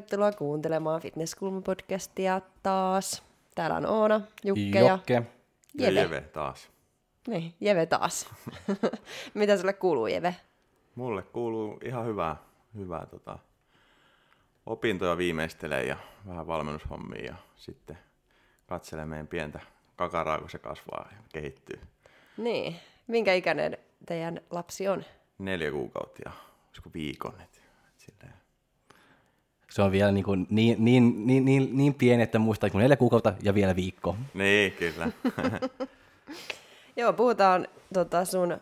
Tervetuloa kuuntelemaan Fitnesskulma-podcastia taas. Täällä on Oona, Jukke ja Jokke. Ja Jeve. Jeve taas. Niin, Jeve taas. Mitä sulle kuuluu, Jeve? Mulle kuuluu ihan hyvää, hyvää tota, opintoja viimeistelee ja vähän valmennushommia ja sitten katselee meidän pientä kakaraa, kun se kasvaa ja kehittyy. Niin, minkä ikäinen teidän lapsi on? Neljä kuukautta ja olisiko viikon. Et, et silleen. Se on vielä niin, kuin niin, niin, niin, niin, niin pieni, että muistaa kun neljä kuukautta ja vielä viikko. Niin, kyllä. Joo, puhutaan tota sun,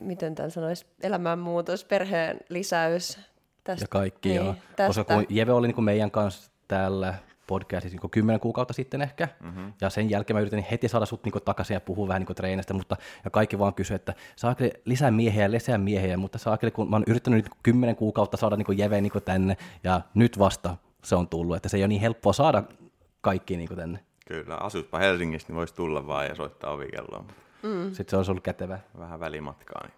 miten tämän sanoisi, elämänmuutos, perheen lisäys. Tästä, Ja kaikki, niin, joo. Tästä. Koska kun Jeve oli niin kuin meidän kanssa täällä podcastissa niin kymmenen kuukautta sitten ehkä, mm-hmm. ja sen jälkeen mä yritin heti saada sut niin takaisin ja puhua vähän niin treenistä, mutta ja kaikki vaan kysyi, että saakeli lisää miehiä ja lisää miehiä, mutta saakeli, kun mä oon yrittänyt nyt kymmenen kuukautta saada niin Jeve niin tänne, ja nyt vasta se on tullut, että se ei ole niin helppoa saada kaikki niin tänne. kyllä, asutpa Helsingissä, niin voisi tulla vaan ja soittaa ovikelloa. Mm. Sitten se olisi ollut kätevä. Vähän välimatkaa, niin,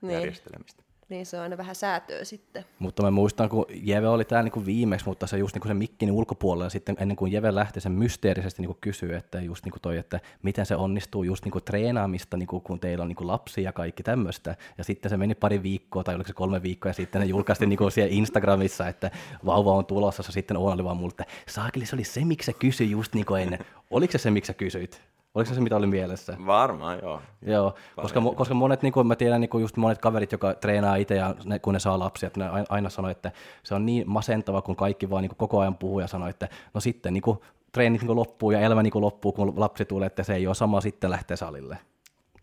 Niin. niin. järjestelemistä. Niin se on aina vähän säätöä sitten. Mutta mä muistan, kun Jeve oli täällä niin viimeksi, mutta se just niin se mikkin ulkopuolella, sitten ennen kuin Jeve lähti, sen mysteerisesti niin kysyi, että just niin toi, että miten se onnistuu just niin treenaamista, niin kun teillä on niin lapsia ja kaikki tämmöistä. Ja sitten se meni pari viikkoa, tai oliko se kolme viikkoa, ja sitten ne julkaistiin niin siellä Instagramissa, että vauva on tulossa, ja sitten Oona oli vaan mulle, että saakeli, se oli se, miksi se kysyi just niin ennen. Oliko se se, miksi sä kysyit? Oliko se se, mitä oli mielessä? Varmaan, joo. Joo, koska, koska monet, niin kuin mä tiedän, niin kuin just monet kaverit, jotka treenaa itse ja ne, kun ne saa lapsia, että ne ai- aina sanoo, että se on niin masentava, kun kaikki vaan niin kuin koko ajan puhuu ja sanoo, että no sitten niin kuin, treenit niin kuin loppuu ja elämä niin kuin loppuu, kun lapsi tulee, että se ei ole sama sitten lähteä salille.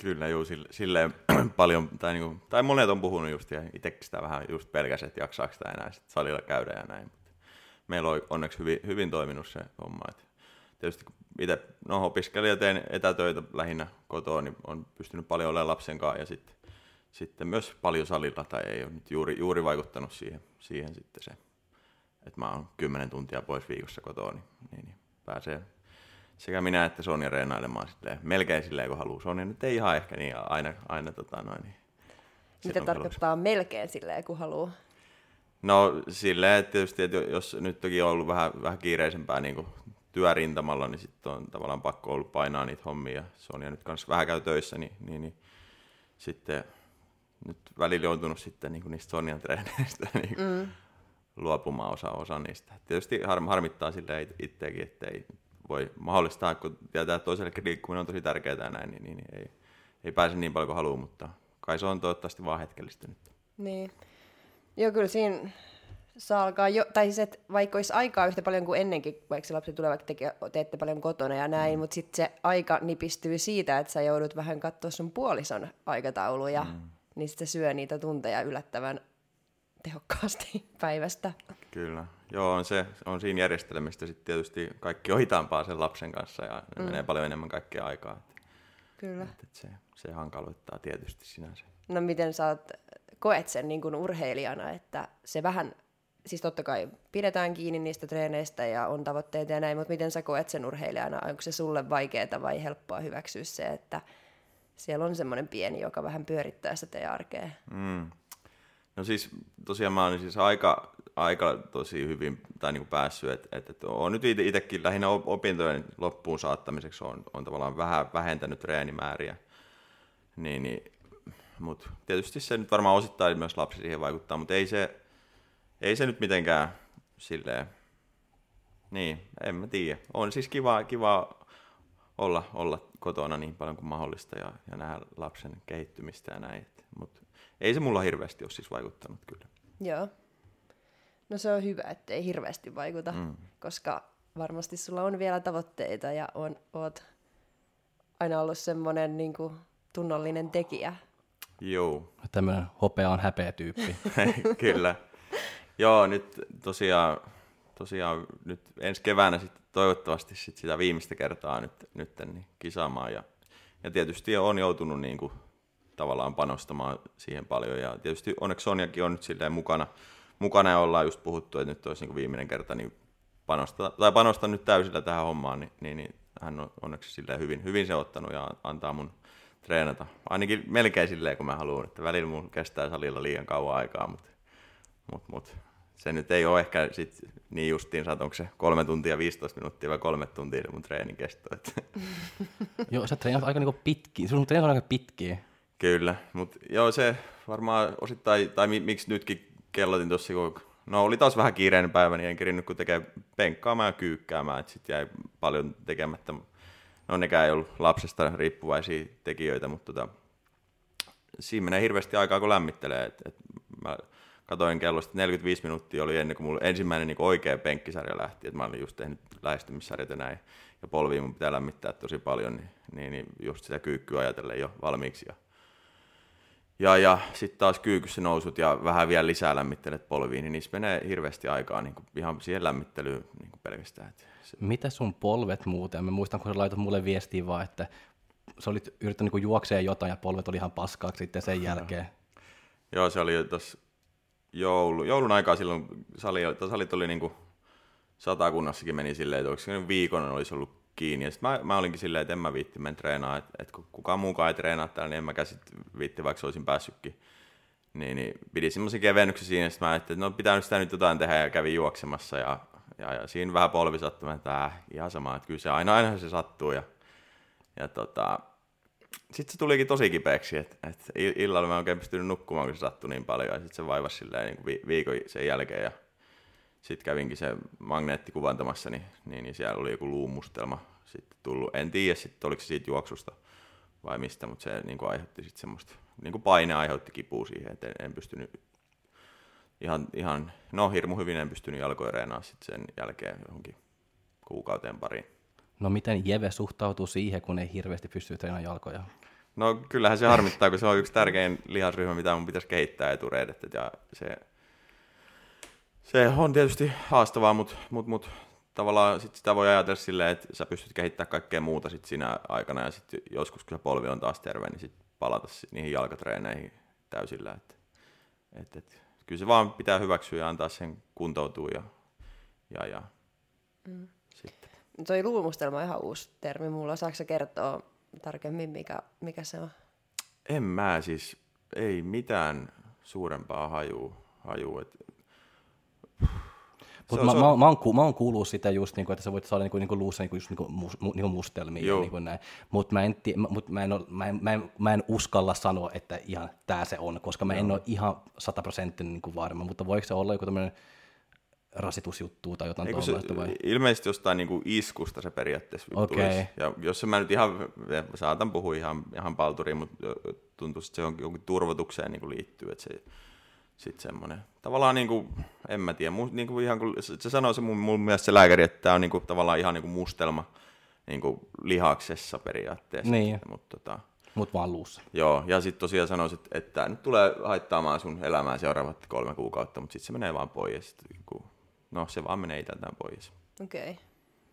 Kyllä, juu, sille, silleen paljon, tai, niinku, tai monet on puhunut just, ja itsekin sitä vähän just pelkäsi, että jaksaako sitä enää sit salilla käydä ja näin. Meillä on onneksi hyvin, hyvin toiminut se homma. Et tietysti kun itse no, opiskelin ja teen etätöitä lähinnä kotoa, niin on pystynyt paljon olemaan lapsen kanssa ja sitten, sitten myös paljon salilla, tai ei ole nyt juuri, juuri vaikuttanut siihen, siihen sitten se, että mä oon kymmenen tuntia pois viikossa kotoa, niin, niin, niin pääsee sekä minä että Sonja reenailemaan silleen, melkein silleen kun haluaa. Sonja nyt ei ihan ehkä niin aina, aina tota noin. Niin Mitä tarkoittaa melkein silleen, kun haluaa? No silleen, että tietysti, että jos nyt toki on ollut vähän, vähän kiireisempää niin työrintamalla, niin sitten on tavallaan pakko ollut painaa niitä hommia. Ja Sonja nyt kanssa vähän käy töissä, niin, niin, niin sitten nyt välillä joutunut sitten niin niistä Sonjan treeneistä niin mm. luopumaan osa, osa niistä. Tietysti har, harmittaa sille itseäkin, että ei voi mahdollistaa, kun tietää, että toisellekin liikkuminen on tosi tärkeää ja näin, niin, niin, niin ei, ei pääse niin paljon kuin haluaa, mutta kai se on toivottavasti vaan hetkellistä nyt. Niin. Joo, kyllä siinä saa alkaa jo, tai siis, että vaikka olisi aikaa yhtä paljon kuin ennenkin, vaikka se lapsi tulee, vaikka teke, teette paljon kotona ja näin, mm. mutta sitten se aika nipistyy siitä, että sä joudut vähän katsoa sun puolison aikatauluja, mm. niin sit se syö niitä tunteja yllättävän tehokkaasti päivästä. Kyllä. Joo, on, se, on siinä järjestelmistä sitten tietysti kaikki on hitaampaa sen lapsen kanssa ja mm. menee paljon enemmän kaikkea aikaa. Kyllä. että se, se hankaloittaa tietysti sinänsä. No miten sä oot, koet sen niin kuin urheilijana, että se vähän, siis totta kai pidetään kiinni niistä treeneistä ja on tavoitteita ja näin, mutta miten sä koet sen urheilijana? Onko se sulle vaikeaa vai helppoa hyväksyä se, että siellä on semmoinen pieni, joka vähän pyörittää sitä teidän arkea? Mm. No siis tosiaan mä oon siis aika, aika tosi hyvin tai niin kuin päässyt, että et, et olen nyt itsekin lähinnä opintojen loppuun saattamiseksi on, on tavallaan vähän vähentänyt treenimääriä, niin, niin, mutta tietysti se nyt varmaan osittain myös lapsi siihen vaikuttaa, mutta ei se, ei se nyt mitenkään silleen, niin, en mä tiedä. On siis kiva, kiva olla, olla kotona niin paljon kuin mahdollista ja, ja nähdä lapsen kehittymistä ja näin, mutta ei se mulla hirveästi ole siis vaikuttanut kyllä. Joo. No se on hyvä, että ei hirveästi vaikuta, mm. koska varmasti sulla on vielä tavoitteita ja on, oot aina ollut semmoinen niin kuin, tunnollinen tekijä. Joo. Tämmöinen hopea on häpeä tyyppi. kyllä. Joo, nyt tosiaan, tosiaan nyt ensi keväänä sitten toivottavasti sit sitä viimeistä kertaa nyt, nyt niin kisaamaan. Ja, ja tietysti on joutunut niin kuin, tavallaan panostamaan siihen paljon. Ja tietysti onneksi Sonjakin on nyt silleen mukana, mukana ja ollaan just puhuttu, että nyt olisi niin viimeinen kerta niin panostaa, tai panostan nyt täysillä tähän hommaan, niin, niin, niin hän on onneksi silleen hyvin, hyvin se ottanut ja antaa mun treenata. Ainakin melkein silleen, kun mä haluan, että välillä mun kestää salilla liian kauan aikaa, mutta mut, mut. Se nyt ei ole ehkä sit niin justiin, onko se kolme tuntia 15 minuuttia vai kolme tuntia se mun treenin kesto. Että. Joo, sä treenat aika niinku pitkiä, sun treenat on aika pitkiä. Kyllä, mutta joo se varmaan osittain, tai mi, miksi nytkin kellotin tuossa, kun no oli taas vähän kiireinen päivä, niin en kerinyt kun tekee penkkaamaan ja kyykkäämään, että sitten jäi paljon tekemättä. No nekään ei ollut lapsesta riippuvaisia tekijöitä, mutta tota, siinä menee hirveästi aikaa, kun lämmittelee. Et, et mä katoin kellosta, 45 minuuttia oli ennen kuin mulla ensimmäinen niin oikea penkkisarja lähti. Et mä olin just tehnyt lähestymissarjat ja näin. Ja polviin mun pitää lämmittää tosi paljon, niin, niin, niin just sitä kyykkyä ajatellen jo valmiiksi. Ja, ja, ja sitten taas kyykyssä nousut ja vähän vielä lisää lämmittelet polviin, niin niissä menee hirveästi aikaa niin kuin ihan siihen lämmittelyyn niin kuin pelkästään. Et se... Mitä sun polvet muuten? Mä muistan, kun sä laitat mulle viestiä vaan, että sä olit yrittänyt niin juoksea jotain ja polvet oli ihan paskaaksi sitten sen jälkeen. Joo, se oli tuossa joulu, joulun aikaa silloin sali, salit oli niin satakunnassakin meni silleen, että onko viikon olisi ollut kiinni. Ja mä, mä, olinkin silleen, että en mä viitti mennä treenaa, että, että kun kukaan muukaan ei treenaa täällä, niin en mä sit viitti, vaikka olisin päässytkin. Niin, niin pidi semmoisen kevennyksen siinä, että mä ajattelin, että no pitää nyt sitä nyt jotain tehdä ja kävin juoksemassa ja, ja, ja siinä vähän polvi sattui, että äh, ihan sama, että kyllä se aina, aina se sattuu ja, ja tota, sitten se tulikin tosi kipeäksi, että, että illalla mä en oikein pystynyt nukkumaan, kun se sattui niin paljon, ja sitten se vaivasi silleen niin kuin viikon sen jälkeen, ja sitten kävinkin se magneettikuvantamassa, niin, niin, niin siellä oli joku luumustelma sitten tullut. En tiedä sitten, oliko se siitä juoksusta vai mistä, mutta se niin kuin aiheutti sitten semmoista, niin kuin paine aiheutti kipua siihen, että en, en pystynyt ihan, ihan, no hirmu hyvin en pystynyt jalkoja sitten sen jälkeen johonkin kuukauteen pariin. No miten Jeve suhtautuu siihen, kun ei hirveästi pysty treenaamaan jalkoja? No kyllähän se harmittaa, kun se on yksi tärkein lihasryhmä, mitä mun pitäisi kehittää etureidet. Ja se, se on tietysti haastavaa, mutta mut, mut, tavallaan sit sitä voi ajatella silleen, että sä pystyt kehittämään kaikkea muuta sit siinä aikana ja sitten joskus, kun se polvi on taas terve, niin sitten palata sit niihin jalkatreeneihin täysillä. Et, et, et, kyllä se vaan pitää hyväksyä ja antaa sen kuntoutua ja, ja, ja mm. Toi luumustelma on ihan uusi termi mulla. Saatko kertoa tarkemmin, mikä, mikä se on? En mä siis, ei mitään suurempaa hajua. hajua. Et... Mutta mä, mä, mä, oon, mä oon kuullut sitä just, niinku, että sä voit saada niinku, niinku luussa niinku, just, niinku, mus, niinku mustelmia. Joo. Niinku näin. Mutta mä, en, mut mä, en mä, en, mä, en, mä en uskalla sanoa, että ihan tämä se on, koska mä Joo. en ole ihan sataprosenttinen niinku varma. Mutta voiko se olla joku tämmöinen rasitusjuttua tai jotain tuollaista vai? Ilmeisesti jostain niin kuin iskusta se periaatteessa okay. tulisi. Ja jos mä nyt ihan, saatan puhua ihan, ihan palturiin, mutta tuntuu, että se on jonkin turvotukseen niin kuin liittyy, että se sitten semmoinen, tavallaan niin kuin, en mä tiedä, mu, niin kuin ihan kun se sanoi se mun, mun mielestä se lääkäri, että tämä on niin kuin, tavallaan ihan niin kuin mustelma niin kuin lihaksessa periaatteessa. Niin. Mutta tota, Mut vaan luussa. Joo, ja sitten tosiaan sanoisit, että, nyt tulee haittaamaan sun elämää seuraavat kolme kuukautta, mutta sitten se menee vaan pois. Ja sit, niin no se vaan menee itältään pois. Okei. Okay.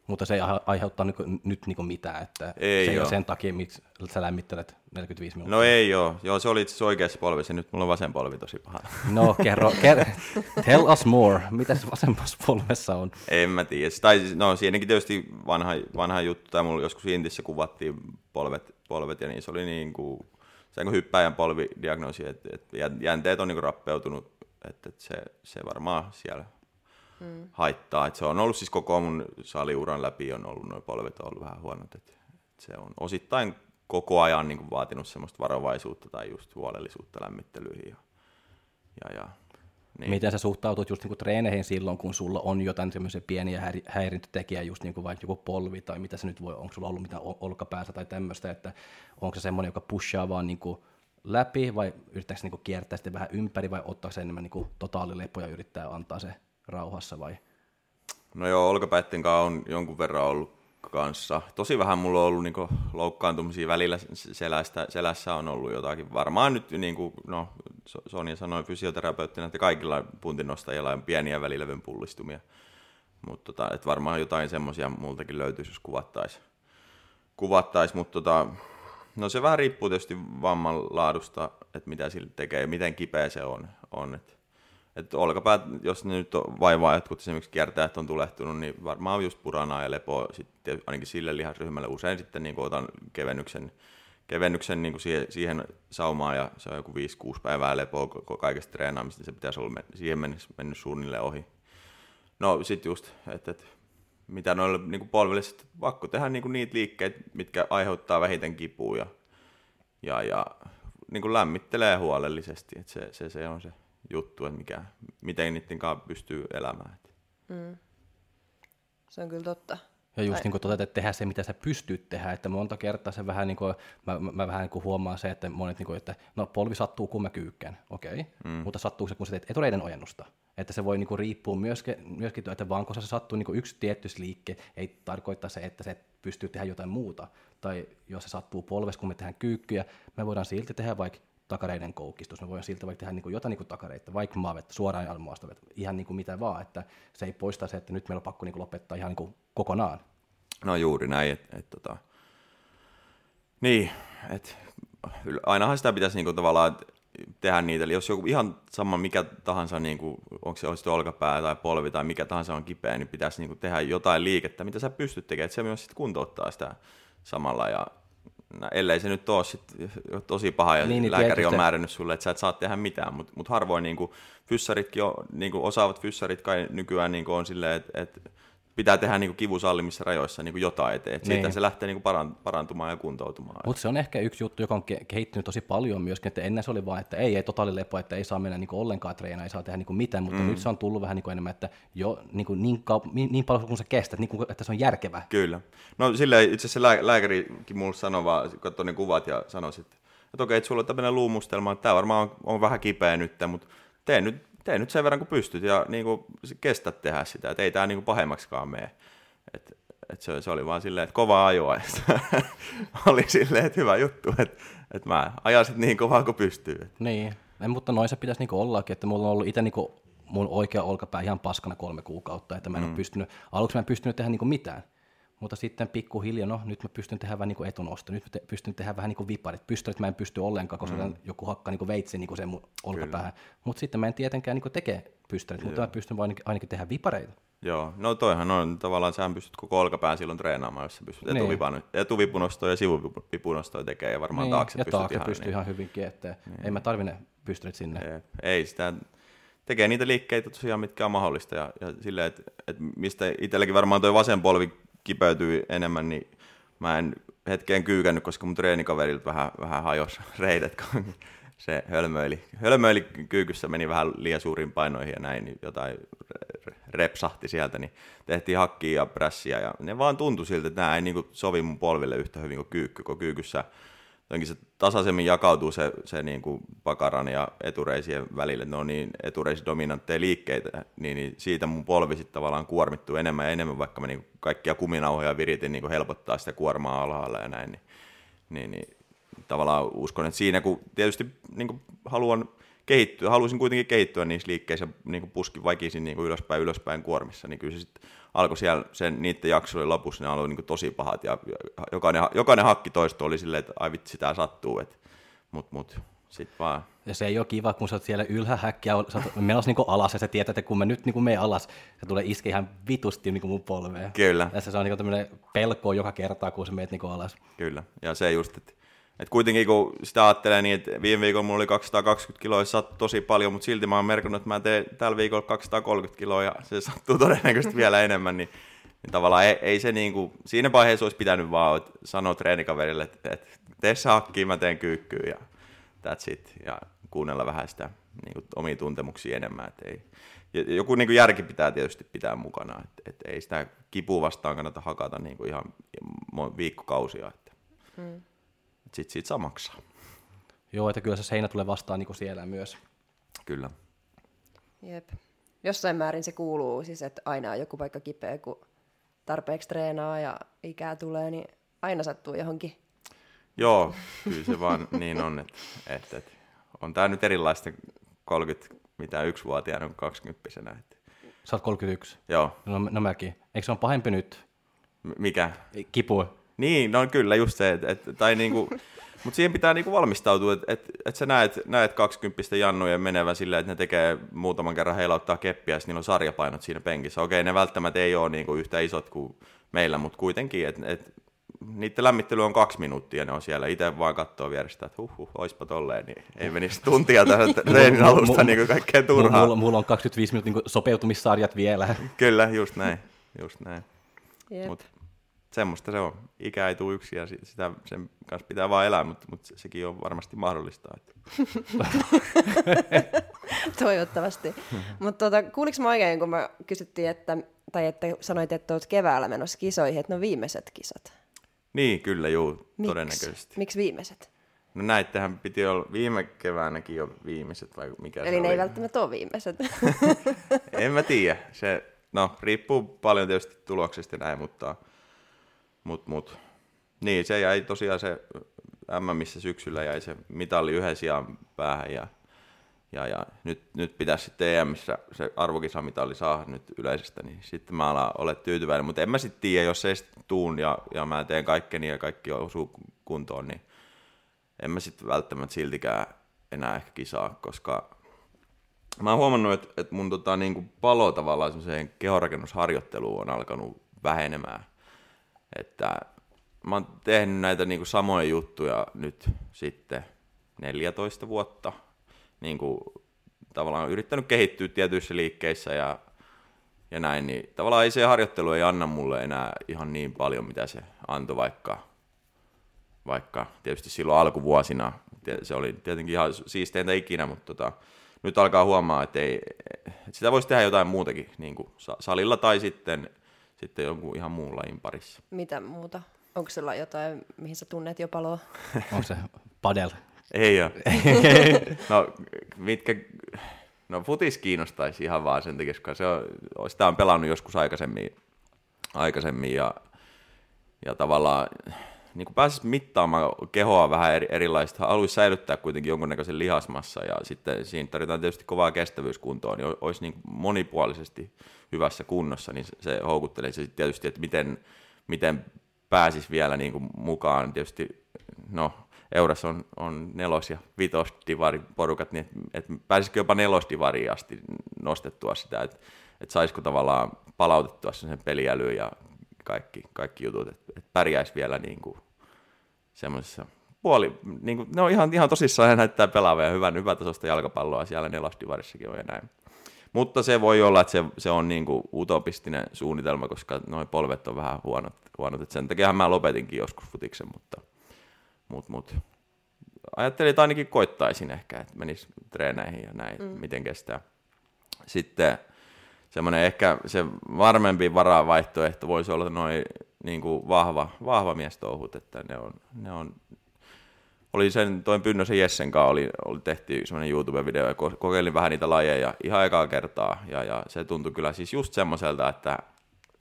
Mutta se ei aiheuttaa nyt, nyt niin mitään, että ei se ei ole sen takia, miksi sä lämmittelet 45 minuuttia. No ei joo, joo se oli itse oikeassa polvissa, nyt mulla on vasen polvi tosi paha. No kerro, ker- tell us more, mitä se vasemmassa polvessa on? En mä tiedä, tai siis, no siinäkin tietysti vanha, vanha juttu, tai mulla joskus Intissä kuvattiin polvet, polvet ja niissä oli niin kuin, se niin hyppäjän polvidiagnoosi, että, että jänteet on niin kuin rappeutunut, että, että se, se varmaan siellä mm. haittaa. Et se on ollut siis koko mun saliuran läpi on ollut noin polvet on ollut vähän huonot. Et, et se on osittain koko ajan niin kuin vaatinut semmoista varovaisuutta tai just huolellisuutta lämmittelyihin. Ja, ja, ja niin. Miten sä suhtautut just niinku treeneihin silloin, kun sulla on jotain semmoisia pieniä häirintötekijä, just niinku vaikka joku polvi tai mitä se nyt voi, onko sulla ollut mitään olkapäässä tai tämmöistä, että onko se semmoinen, joka pushaa vaan niinku läpi vai yrittääkö se niinku kiertää sitten vähän ympäri vai ottaa se enemmän niinku totaalilepo ja yrittää antaa se rauhassa vai? No joo, olkapäitten kanssa on jonkun verran ollut kanssa. Tosi vähän mulla on ollut niinku loukkaantumisia välillä selästä, selässä on ollut jotakin. Varmaan nyt, niin kuin no, Sonja sanoi fysioterapeuttina, että kaikilla puntinostajilla on pieniä välilevyn pullistumia. Mutta tota, varmaan jotain semmoisia multakin löytyisi, jos kuvattaisiin. Kuvattais, mutta tota, no se vähän riippuu tietysti vamman laadusta, että mitä sillä tekee ja miten kipeä se on. on et että olkapäät, jos ne nyt on vaivaa jotkut esimerkiksi kiertäjät on tulehtunut, niin varmaan just puranaa ja lepoa sitten ainakin sille lihasryhmälle usein sitten niin otan kevennyksen, kevennyksen niin siihen, siihen saumaan ja se on joku 5-6 päivää lepoa kaikesta treenaamista, niin se pitäisi olla siihen mennessä mennyt suunnilleen ohi. No sit just, että, että mitä noille niin polville sitten pakko tehdä niin niitä liikkeitä, mitkä aiheuttaa vähiten kipua ja, ja, ja niin lämmittelee huolellisesti. Että se, se, se on se juttu, että mikä, miten niiden kanssa pystyy elämään. Mm. Se on kyllä totta. Ja just niin kuin toteat, että tehdä se, mitä sä pystyt tehdä, että monta kertaa se vähän niin kuin, mä, mä, mä vähän niin kuin huomaan se, että monet niin kuin, että no polvi sattuu, kun mä kyykkään, okei, okay. mm. mutta sattuu se, kun sä teet etureiden ojennusta. Että se voi niin kuin riippua myöskin, myöskin, että vaan kun se sattuu niin kuin yksi tietty liikke, ei tarkoita se, että se pystyy tehdä jotain muuta. Tai jos se sattuu polves, kun me tehdään kyykkyjä, me voidaan silti tehdä vaikka takareiden koukistus. Me voidaan silti vaikka tehdä niin kuin jotain niin kuin takareita, vaikka maavet, suoraan almoasta, ihan niin kuin mitä vaan. Että se ei poista se, että nyt meillä on pakko niin kuin lopettaa ihan niin kuin kokonaan. No juuri näin, että et, tota... niin, että ainahan sitä pitäisi niinku tavallaan tehdä niitä, eli jos joku ihan sama mikä tahansa, niinku, onko se olisi olkapää tai polvi tai mikä tahansa on kipeä, niin pitäisi niinku tehdä jotain liikettä, mitä sä pystyt tekemään, että se myös sitten kuntouttaa sitä samalla ja ellei se nyt ole sit tosi paha ja niin, niin lääkäri tietysti. on määrännyt sulle, että sä et saa tehdä mitään, mutta mut harvoin niinku, fyssaritkin on, niinku, osaavat fyssarit kai nykyään niinku, on silleen, että et, pitää tehdä niin kivusallimissa rajoissa niin jotain eteen. Niin. Siitä se lähtee niin parantumaan ja kuntoutumaan. Mutta se on ehkä yksi juttu, joka on kehittynyt tosi paljon myöskin, että ennen se oli vain, että ei, ei totaalilepo, että ei saa mennä niin ollenkaan treenaa, ei saa tehdä niin mitään, mutta mm. nyt se on tullut vähän niin enemmän, että jo niin, kuin niin, kaup- niin, niin paljon kuin se kestää, niin kuin, että se on järkevää. Kyllä. No silleen itse asiassa lää- lääkärikin mulle sanoi vaan, katsoi ne kuvat ja sanoi sitten, että okei, että sulla on tämmöinen luumustelma, että tämä varmaan on, on vähän kipeä nyt, mutta tee nyt tee nyt sen verran kuin pystyt ja niin kuin, kestä tehdä sitä, että ei tämä niin kuin pahemmaksikaan mene. Et, et se, se, oli vaan silleen, että kova ajoa. oli silleen, että hyvä juttu, että, että mä ajasin niin kovaa kuin pystyy. Niin, en, mutta noin se pitäisi niinku ollakin, että mulla on ollut itse niinku mun oikea olkapää ihan paskana kolme kuukautta, että mä en mm. ole pystynyt, aluksi mä en pystynyt tehdä niinku mitään. Mutta sitten pikkuhiljaa, no nyt mä pystyn tehdä vähän niin kuin etunosto, nyt mä te, pystyn tehdä vähän niin kuin viparit. Pystyrit mä en pysty ollenkaan, koska mm. joku hakka niin kuin veitsi niin kuin sen mun olkapäähän. Mutta sitten mä en tietenkään niin kuin tekee pystyrit, mutta mä pystyn vain ainakin tehdä vipareita. Joo, no toihan on tavallaan, sä pystyt koko olkapään silloin treenaamaan, jos sä pystyt niin. etuvipunostoja ja sivuvipunostoja tekemään ja varmaan niin. taakse ja pystyt taakse ihan, pystyy niin. ihan hyvinkin, että niin. ei mä tarvine pystyrit sinne. Ei, ei sitä, tekee niitä liikkeitä tosiaan, mitkä on mahdollista ja, ja silleen, että, että mistä itselläkin varmaan toi vasen polvi kipeytyi enemmän, niin mä en hetkeen kyykännyt, koska mun treenikaverilta vähän, vähän hajosi reidet, kun se hölmöili. Hölmöili kyykyssä, meni vähän liian suuriin painoihin ja näin, niin jotain repsahti sieltä, niin tehtiin hakkia ja prässiä ja ne vaan tuntui siltä, että nämä ei niin sovi mun polville yhtä hyvin kuin kyykky, kun kyykyssä jotenkin se tasaisemmin jakautuu se, se niin kuin pakaran ja etureisien välille, ne on niin etureisidominantteja liikkeitä, niin, niin siitä mun polvi sitten tavallaan kuormittuu enemmän ja enemmän, vaikka mä niin kaikkia kuminauhoja viritin niin kuin helpottaa sitä kuormaa alhaalla ja näin, niin, niin, niin tavallaan uskon, että siinä kun tietysti niin kuin haluan kehittyä, halusin kuitenkin kehittyä niissä liikkeissä niin kuin puskin vaikisin niin kuin ylöspäin ylöspäin kuormissa, niin kyllä se sitten alkoi siellä sen, niiden jaksojen lopussa, ne alkoi niin kuin tosi pahat ja jokainen, jokainen hakki toisto oli silleen, että ai vitsi, tämä sattuu, että, mut, mut, sit vaan. Ja se ei ole kiva, kun sä oot siellä ylhähäkkiä, sä oot menossa niin alas ja sä tiedät, että kun mä nyt niin menen alas, se tulee iske ihan vitusti niin mun polveen. Kyllä. Ja se on niin tämmöinen pelko joka kerta, kun sä menet niin alas. Kyllä, ja se just, että et kuitenkin kun sitä ajattelee niin, että viime viikolla mulla oli 220 kiloa, se sattuu tosi paljon, mutta silti mä oon merkannut, että mä teen tällä viikolla 230 kiloa ja se sattuu todennäköisesti vielä enemmän, niin, niin tavallaan ei, ei se niin kuin, siinä vaiheessa olisi pitänyt vaan sanoa treenikaverille, että, että tee se hakkiin, mä teen kyykkyyn ja that's it. Ja kuunnella vähän sitä niin kuin, omia tuntemuksia enemmän. Että ei. Joku niin kuin järki pitää tietysti pitää mukana, että, että ei sitä kipua vastaan kannata hakata niin kuin ihan viikkokausia. Että. Hmm sitten siitä saa maksaa. Joo, että kyllä se seinä tulee vastaan niin kuin siellä myös. Kyllä. Jep. Jossain määrin se kuuluu, siis että aina on joku paikka kipeä, kun tarpeeksi treenaa ja ikää tulee, niin aina sattuu johonkin. Joo, kyllä se vaan niin on, että, että, että on tämä nyt erilaista 30, mitä yksivuotiaana kuin 20 että. Sä oot 31? Joo. No, no mäkin. Eikö se ole pahempi nyt? M- mikä? Kipu. Niin, no kyllä just se, että, että tai niinku, mutta siihen pitää niinku valmistautua, että et, et sä näet, näet 20 jannuja menevän silleen, että ne tekee muutaman kerran heilauttaa keppiä, ja niillä on sarjapainot siinä penkissä. Okei, ne välttämättä ei ole niinku yhtä isot kuin meillä, mutta kuitenkin, että et, niiden lämmittely on kaksi minuuttia, ne on siellä. Itse vaan katsoo vierestä, että huh, huh oispa tolleen, niin ei menisi tuntia tähän treenin alusta niin kuin kaikkea turhaa. Mulla, mulla on 25 minuutin niin sopeutumissarjat vielä. Kyllä, just näin. Just näin. Jep. Mut semmoista se on. Ikä ei tule yksi ja sitä, sen kanssa pitää vaan elää, mutta, mutta sekin on varmasti mahdollista. Että. Toivottavasti. Mutta tota, kuuliko mä oikein, kun mä kysyttiin, että, tai että sanoit, että olet keväällä menossa kisoihin, että no viimeiset kisat. Niin, kyllä, juu, Miks? todennäköisesti. Miksi viimeiset? No näittehän piti olla viime keväänäkin jo viimeiset, vai mikä Eli se ne oli? ei välttämättä ole viimeiset. En mä tiedä. Se, no, riippuu paljon tietysti tuloksesta näin, mutta mut, mut. Niin, se jäi tosiaan se MMissä syksyllä jäi se mitalli yhden sijaan päähän ja, ja, ja nyt, nyt pitäisi sitten EMissä se arvokisamitalli saada nyt yleisestä, niin sitten mä alan olla tyytyväinen, mutta en mä sitten tiedä, jos ei sitten tuun ja, ja mä teen kaikkeni ja kaikki osuu kuntoon, niin en mä sitten välttämättä siltikään enää ehkä kisaa, koska mä oon huomannut, että, että mun tota, niin kuin palo tavallaan semmoiseen kehorakennusharjoitteluun on alkanut vähenemään. Että mä oon tehnyt näitä niin kuin samoja juttuja nyt sitten 14 vuotta. Niin kuin, tavallaan yrittänyt kehittyä tietyissä liikkeissä ja, ja näin, niin tavallaan ei se harjoittelu ei anna mulle enää ihan niin paljon, mitä se antoi vaikka, vaikka tietysti silloin alkuvuosina. Se oli tietenkin ihan siisteintä ikinä, mutta tota, nyt alkaa huomaa, että, ei, että sitä voisi tehdä jotain muutakin, niin kuin sa- salilla tai sitten, sitten jonkun ihan muun lajin parissa. Mitä muuta? Onko sulla jotain, mihin sä tunnet jo paloa? Onko se padel? Ei ole. no, mitkä, no futis kiinnostaisi ihan vaan sen takia, koska se on, sitä on pelannut joskus aikaisemmin, aikaisemmin ja, ja tavallaan niin kuin pääsis mittaamaan kehoa vähän eri, erilaista, haluaisi säilyttää kuitenkin jonkunnäköisen lihasmassa ja sitten siinä tarvitaan tietysti kovaa kestävyyskuntoa, niin olisi niin monipuolisesti hyvässä kunnossa, niin se- houkuttelee se tietysti, että miten, miten pääsisi vielä niin kuin mukaan. Tietysti, no Eurassa on, on nelos- ja vitosdivari porukat, niin että et pääsisikö jopa nelosdivariin asti nostettua sitä, että et saisiko tavallaan palautettua sen peliälyyn ja kaikki, kaikki jutut, että et pärjäisi vielä niin kuin semmoisessa puoli, niin kuin, ne on ihan, ihan tosissaan ja näyttää pelaavaa ja hyvän, hyvätasoista jalkapalloa siellä nelosdivarissakin on ja näin. Mutta se voi olla, että se, se on niin kuin utopistinen suunnitelma, koska noin polvet on vähän huonot. huonot. Et sen takia mä lopetinkin joskus futiksen, mutta mut, mut. ajattelin, että ainakin koittaisin ehkä, että menis treeneihin ja näin, mm. miten kestää. Sitten semmoinen ehkä se varmempi varavaihtoehto voisi olla noin niin kuin vahva, vahva miestouhut, että ne on, ne on oli sen, toin Pynnösen Jessen kanssa, oli, oli tehty semmoinen YouTube-video ja ko- kokeilin vähän niitä lajeja ihan ekaa kertaa ja, ja se tuntui kyllä siis just semmoiselta, että,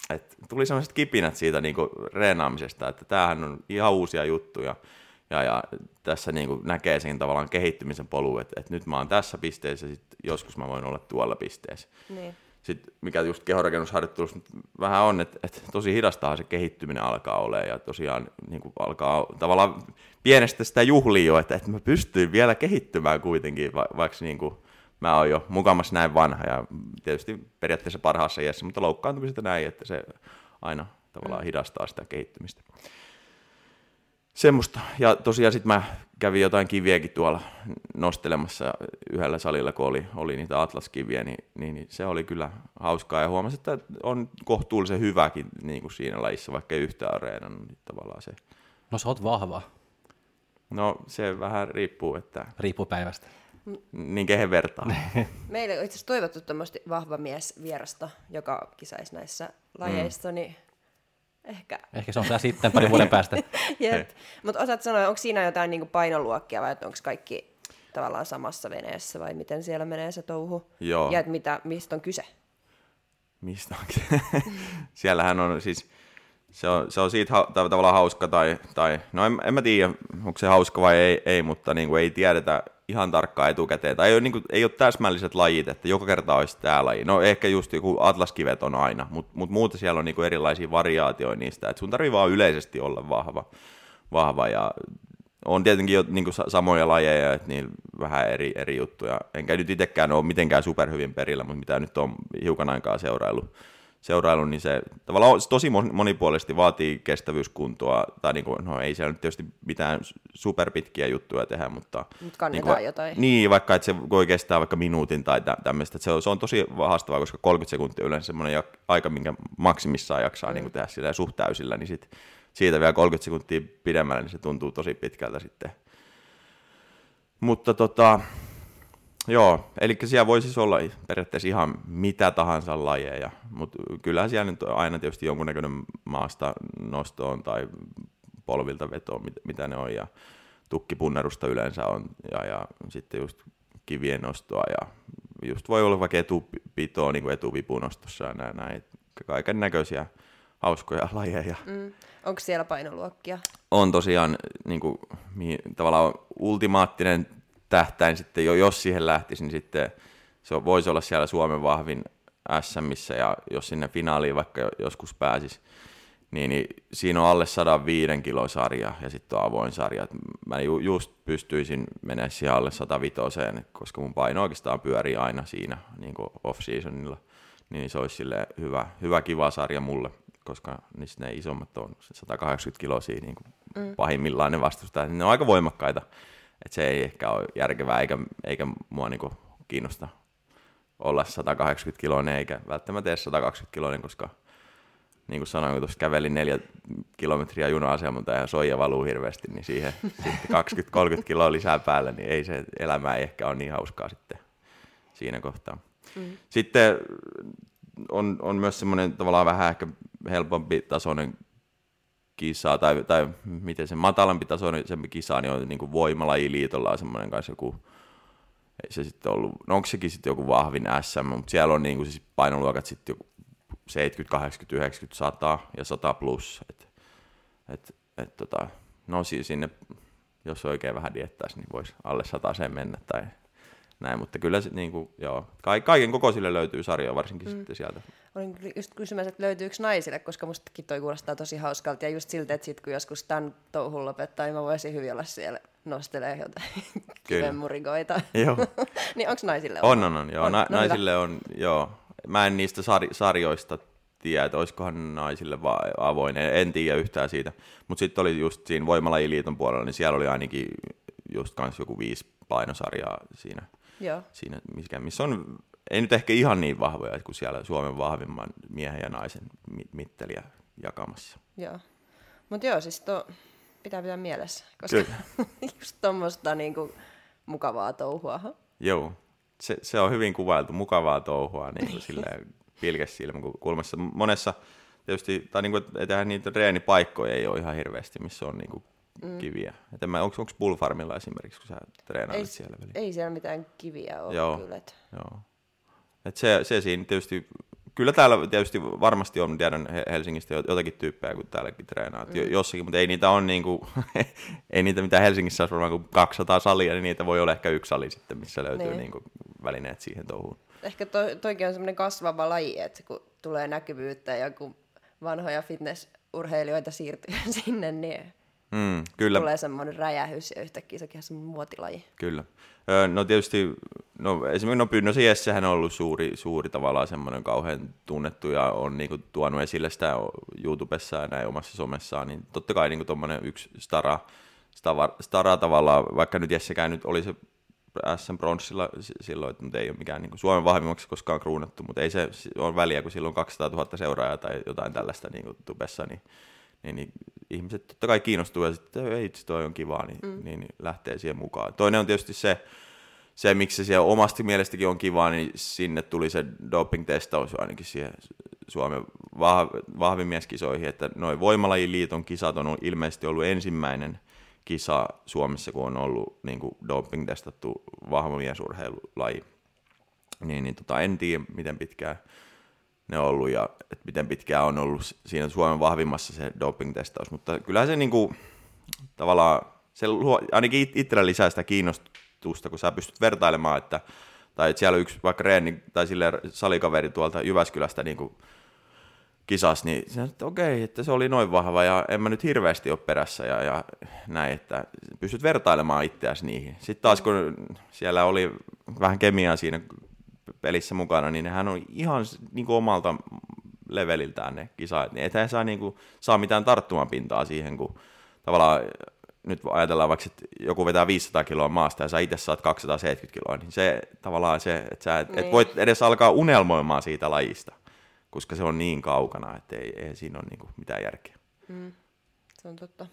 että tuli semmoiset kipinät siitä niinku reenaamisesta, että tämähän on ihan uusia juttuja ja, ja tässä niinku näkee sen tavallaan kehittymisen polun, että, että nyt mä oon tässä pisteessä, sit joskus mä voin olla tuolla pisteessä Niin. Sitten mikä just kehorakennusharjoittelussa vähän on, että, että tosi hidastahan se kehittyminen alkaa olemaan ja tosiaan niin kuin alkaa tavallaan pienestä sitä juhlia jo, että, että mä pystyin vielä kehittymään kuitenkin, va, vaikka niin kuin mä oon jo mukamassa näin vanha ja tietysti periaatteessa parhaassa iässä, mutta loukkaantumiset ja näin, että se aina tavallaan hidastaa sitä kehittymistä. Semmoista. Ja tosiaan sitten mä kävin jotain kiviäkin tuolla nostelemassa yhdellä salilla, kun oli, oli niitä atlaskiviä, niin, niin, niin, se oli kyllä hauskaa ja huomasin, että on kohtuullisen hyväkin niin kuin siinä lajissa, vaikka ei yhtään areenannut, niin tavallaan se. No sä oot vahva, No se vähän riippuu, että riippuu päivästä. niin kehen vertaa. Meillä on itse asiassa toivottu tämmöistä vahva mies vierasta, joka kisaisi näissä lajeissa, mm. niin ehkä. Ehkä se on sä sitten parin vuoden päästä. Jep. Mutta osaat sanoa, onko siinä jotain niinku painoluokkia vai onko kaikki tavallaan samassa veneessä vai miten siellä menee se touhu? Joo. Ja et mitä, mistä on kyse? Mistä on? Siellähän on siis, se on, se on siitä ha, tav- tavallaan hauska tai, tai no en, en mä tiedä, onko se hauska vai ei, ei mutta niin kuin ei tiedetä ihan tarkkaan etukäteen. Tai ei ole, niin kuin, ei ole täsmälliset lajit, että joka kerta olisi tämä laji. No ehkä just joku atlaskivet on aina, mutta mut muuten siellä on niin kuin erilaisia variaatioita niistä. Et sun tarvii vaan yleisesti olla vahva, vahva ja on tietenkin jo niin kuin samoja lajeja, että niin vähän eri, eri juttuja. Enkä nyt itsekään ole mitenkään superhyvin perillä, mutta mitä nyt on hiukan aikaa seuraillut, seurailu, niin se tavallaan tosi monipuolisesti vaatii kestävyyskuntoa, tai niin kuin, no ei siellä nyt tietysti mitään superpitkiä juttuja tehdä, mutta... Mut kannetaan niin kuin, jotain. Niin, vaikka että se voi kestää vaikka minuutin tai tä, tämmöistä, se on, se on tosi haastavaa, koska 30 sekuntia yleensä semmoinen aika, minkä maksimissaan jaksaa mm. niin kuin tehdä sillä suht täysillä, niin sit siitä vielä 30 sekuntia pidemmälle, niin se tuntuu tosi pitkältä sitten. Mutta tota, Joo, eli siellä voi siis olla periaatteessa ihan mitä tahansa lajeja, mutta kyllähän siellä nyt aina tietysti jonkunnäköinen maasta nosto on tai polvilta veto, mit, mitä ne on, ja tukkipunnerusta yleensä on, ja, ja sitten just kivien nostoa, ja just voi olla vaikka etupitoa niin kuin etuvipunostossa ja näin, näin. kaiken näköisiä hauskoja lajeja. Mm. Onko siellä painoluokkia? On tosiaan niin kuin, tavallaan ultimaattinen tähtäin sitten, jo, jos siihen lähtisi, niin sitten se voisi olla siellä Suomen vahvin SMissä ja jos sinne finaaliin vaikka joskus pääsisi, niin, niin siinä on alle 105 kilon sarja ja sitten on avoin sarja. Mä ju, just pystyisin menemään siihen alle 105, koska mun paino oikeastaan pyörii aina siinä niin off-seasonilla. Niin se olisi hyvä, hyvä, kiva sarja mulle, koska niistä ne isommat on 180 kiloa niin kuin mm. pahimmillaan ne vastustaa. Ne on aika voimakkaita et se ei ehkä ole järkevää, eikä, eikä mua niinku kiinnosta olla 180 kiloinen, eikä välttämättä edes 120 kiloinen, koska niin kuin sanoin, kun tuossa kävelin neljä kilometriä juna-asemalta ja soija valuu hirveästi, niin siihen sitten 20-30 kiloa lisää päälle, niin ei se elämä ei ehkä ole niin hauskaa sitten siinä kohtaa. Mm. Sitten on, on myös semmoinen tavallaan vähän ehkä helpompi tasoinen kisa, tai, tai miten se matalampi se kisa, niin on niin kuin voimalajiliitolla on semmoinen kanssa joku, ei se sitten ollut, no onko sekin sitten joku vahvin SM, mutta siellä on niin kuin siis painoluokat sitten joku 70, 80, 90, 100 ja 100 plus, et, et, et tota, no siis sinne, jos oikein vähän diettäisi, niin voisi alle 100 sen mennä tai näin, mutta kyllä se niin kuin, joo, kaiken kokoisille löytyy sarjoja varsinkin mm. sitten sieltä. Olin just kysymässä, että löytyykö naisille, koska mustakin toi kuulostaa tosi hauskalta ja just siltä, että sit kun joskus tämän touhun lopettaa, niin mä voisin hyvin olla siellä nostelee jotain kivenmurikoita. Joo. niin onko naisille on? On, on, joo. On, Na- no naisille hyvä. on, joo. Mä en niistä sar- sarjoista tiedä, että olisikohan naisille vaan avoin, en tiedä yhtään siitä. Mutta sitten oli just siinä Voimalajiliiton puolella, niin siellä oli ainakin just kans joku viisi painosarjaa siinä Joo. siinä, missä on, ei nyt ehkä ihan niin vahvoja kuin siellä Suomen vahvimman miehen ja naisen mitteliä jakamassa. Joo. Mutta joo, siis to, pitää pitää mielessä, koska Kyllä. just tuommoista niinku mukavaa touhua. Joo, se, se, on hyvin kuvailtu, mukavaa touhua niin kuin silleen kulmassa. Monessa tietysti, tai niin kuin, niitä reenipaikkoja ei ole ihan hirveästi, missä on niin kuin mm. kiviä. Et mä, onko, onko Bullfarmilla esimerkiksi, kun sä treenailet ei, siellä väliin? Ei siellä mitään kiviä ole joo, kyllä. Joo. Et se, se siinä tietysti, kyllä täällä tietysti varmasti on, tiedän Helsingistä jotakin tyyppejä, kun täälläkin treenaa. Mm. Jossakin, mutta ei niitä on niinku, ei niitä mitä Helsingissä olisi varmaan kuin 200 salia, niin niitä voi olla ehkä yksi sali sitten, missä löytyy niin. niinku välineet siihen touhuun. Ehkä to, toikin on semmoinen kasvava laji, että kun tulee näkyvyyttä ja kun vanhoja fitnessurheilijoita siirtyy sinne, niin Mm, kyllä. Tulee semmoinen räjähys ja yhtäkkiä sekin on semmoinen muotilaji. Kyllä. Öö, no tietysti, no esimerkiksi no Pynnösi Jessehän on ollut suuri, suuri tavallaan semmoinen kauhean tunnettu ja on niinku tuonut esille sitä YouTubessa ja näin omassa somessaan, niin totta kai niinku tuommoinen yksi stara, stara, stara tavallaan, vaikka nyt Jessekään nyt oli se SM Bronssilla silloin, että nyt ei ole mikään niin Suomen vahvimmaksi koskaan kruunattu, mutta ei se ole väliä, kun silloin 200 000 seuraajaa tai jotain tällaista niin tubessa, niin niin, niin ihmiset totta kai kiinnostuu ja sitten ei itse toi on kiva, niin, mm. niin, niin lähtee siihen mukaan. Toinen on tietysti se, se, miksi se siellä omasti mielestäkin on kiva, niin sinne tuli se doping-testaus ainakin siihen Suomen vahvimieskisoihin, että noin Voimalajiliiton kisat on ilmeisesti ollut ensimmäinen kisa Suomessa, kun on ollut niin kuin doping-testattu vahvamiesurheilulaji. Niin, niin tota, en tiedä, miten pitkään ne on ollut ja että miten pitkään on ollut siinä Suomen vahvimmassa se doping-testaus, mutta kyllä se niinku, tavallaan, se luo, ainakin itsellä lisää sitä kiinnostusta, kun sä pystyt vertailemaan, että tai että siellä yksi vaikka reeni tai sille salikaveri tuolta Jyväskylästä niin kuin kisas, niin se, että okei, että se oli noin vahva ja en mä nyt hirveästi ole perässä ja, ja näin, että pystyt vertailemaan itseäsi niihin. Sitten taas kun siellä oli vähän kemiaa siinä pelissä mukana, niin hän on ihan niin kuin omalta leveliltään ne kisaajat, niin ethän saa, niin kuin, saa mitään tarttumapintaa siihen, kun tavallaan nyt ajatellaan vaikka, että joku vetää 500 kiloa maasta ja sä itse saat 270 kiloa, niin se tavallaan se, että sä et, niin. et voit edes alkaa unelmoimaan siitä lajista, koska se on niin kaukana, että ei, ei siinä ole niinku mitään järkeä. Mm, se on totta.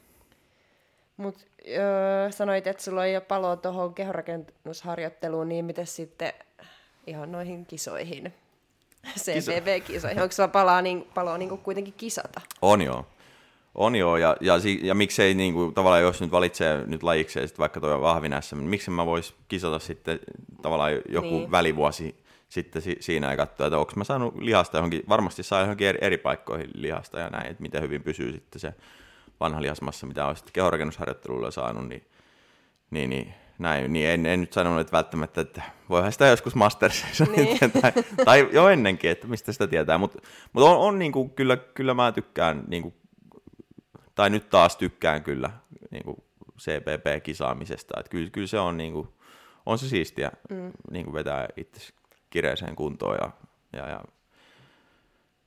Mutta öö, sanoit, että sulla on jo palo tuohon kehorakennusharjoitteluun, niin miten sitten ihan noihin kisoihin, CPV-kisoihin, onko sulla palaa niin, paloa niin kuitenkin kisata? On joo. On joo, ja, ja, ja miksei niin kuin, tavallaan, jos nyt valitsee nyt lajikseen sit vaikka tuo vahvin SM, niin miksi mä vois kisata sitten tavallaan joku niin. välivuosi sitten si- siinä ja katsoa, että onko mä saanut lihasta johonkin, varmasti saa johonkin eri, eri paikkoihin lihasta ja näin, että miten hyvin pysyy sitten se vanha lihasmassa, mitä on sitten kehorakennusharjoittelulla saanut, niin, niin, niin näin, niin en, en nyt sanonut, että välttämättä, että voihan sitä joskus Mastersissa, niin. tai, tai jo ennenkin, että mistä sitä tietää, mutta mut on, on niin kuin, kyllä, kyllä mä tykkään niin kuin tai nyt taas tykkään kyllä niin kuin CPP-kisaamisesta, että kyllä, kyllä se on, niin kuin, on se siistiä mm. niin kuin vetää itse kireeseen kuntoon ja, ja, ja,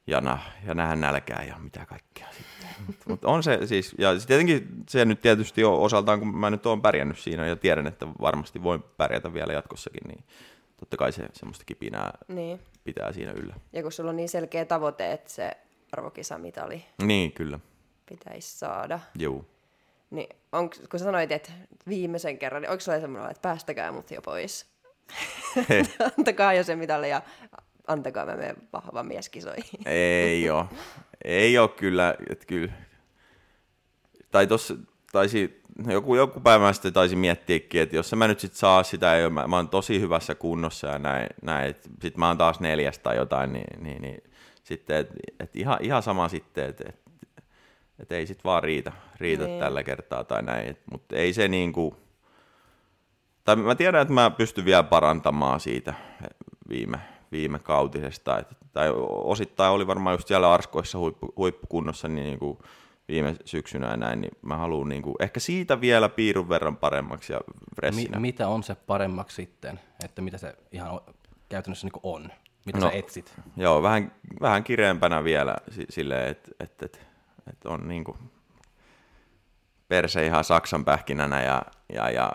ja, na, ja nähdä nälkää ja mitä kaikkea sitten. Mutta on se siis, ja tietenkin se nyt tietysti on osaltaan, kun mä nyt oon pärjännyt siinä ja tiedän, että varmasti voin pärjätä vielä jatkossakin, niin totta kai se semmoista kipinää niin. pitää siinä yllä. Ja kun sulla on niin selkeä tavoite, että se arvokisamitali. Niin, kyllä pitäisi saada. Joo. Niin, on, kun sanoit, että viimeisen kerran, niin onko sulla semmoinen, että päästäkää mut jo pois? Antakaa jo se mitalle ja antakaa mä menen vahva mieskisoihin. Ei oo. Ei oo kyllä, että kyllä. Tai tossa taisi, joku, joku päivä sitten taisi miettiäkin, että jos mä nyt sit saa sitä, ja mä, mä oon tosi hyvässä kunnossa ja näin, näin että sit mä oon taas neljästä tai jotain, niin, niin, niin sitten, että et ihan, ihan sama sitten, että et, että ei sit vaan riitä, riitä niin. tällä kertaa tai näin. Mutta ei se niinku, tai mä tiedän, että mä pystyn vielä parantamaan siitä viime, viime kautisesta. Et, tai osittain oli varmaan just siellä Arskoissa huippu, huippukunnossa niin niinku viime syksynä ja näin, niin mä haluan niinku, ehkä siitä vielä piirun verran paremmaksi ja freshinä. Mi- mitä on se paremmaksi sitten, että mitä se ihan käytännössä niinku on? Mitä no, sä etsit? Joo, vähän, vähän kireempänä vielä silleen, että et, et, että on niin kuin perse ihan saksan pähkinänä ja, ja, ja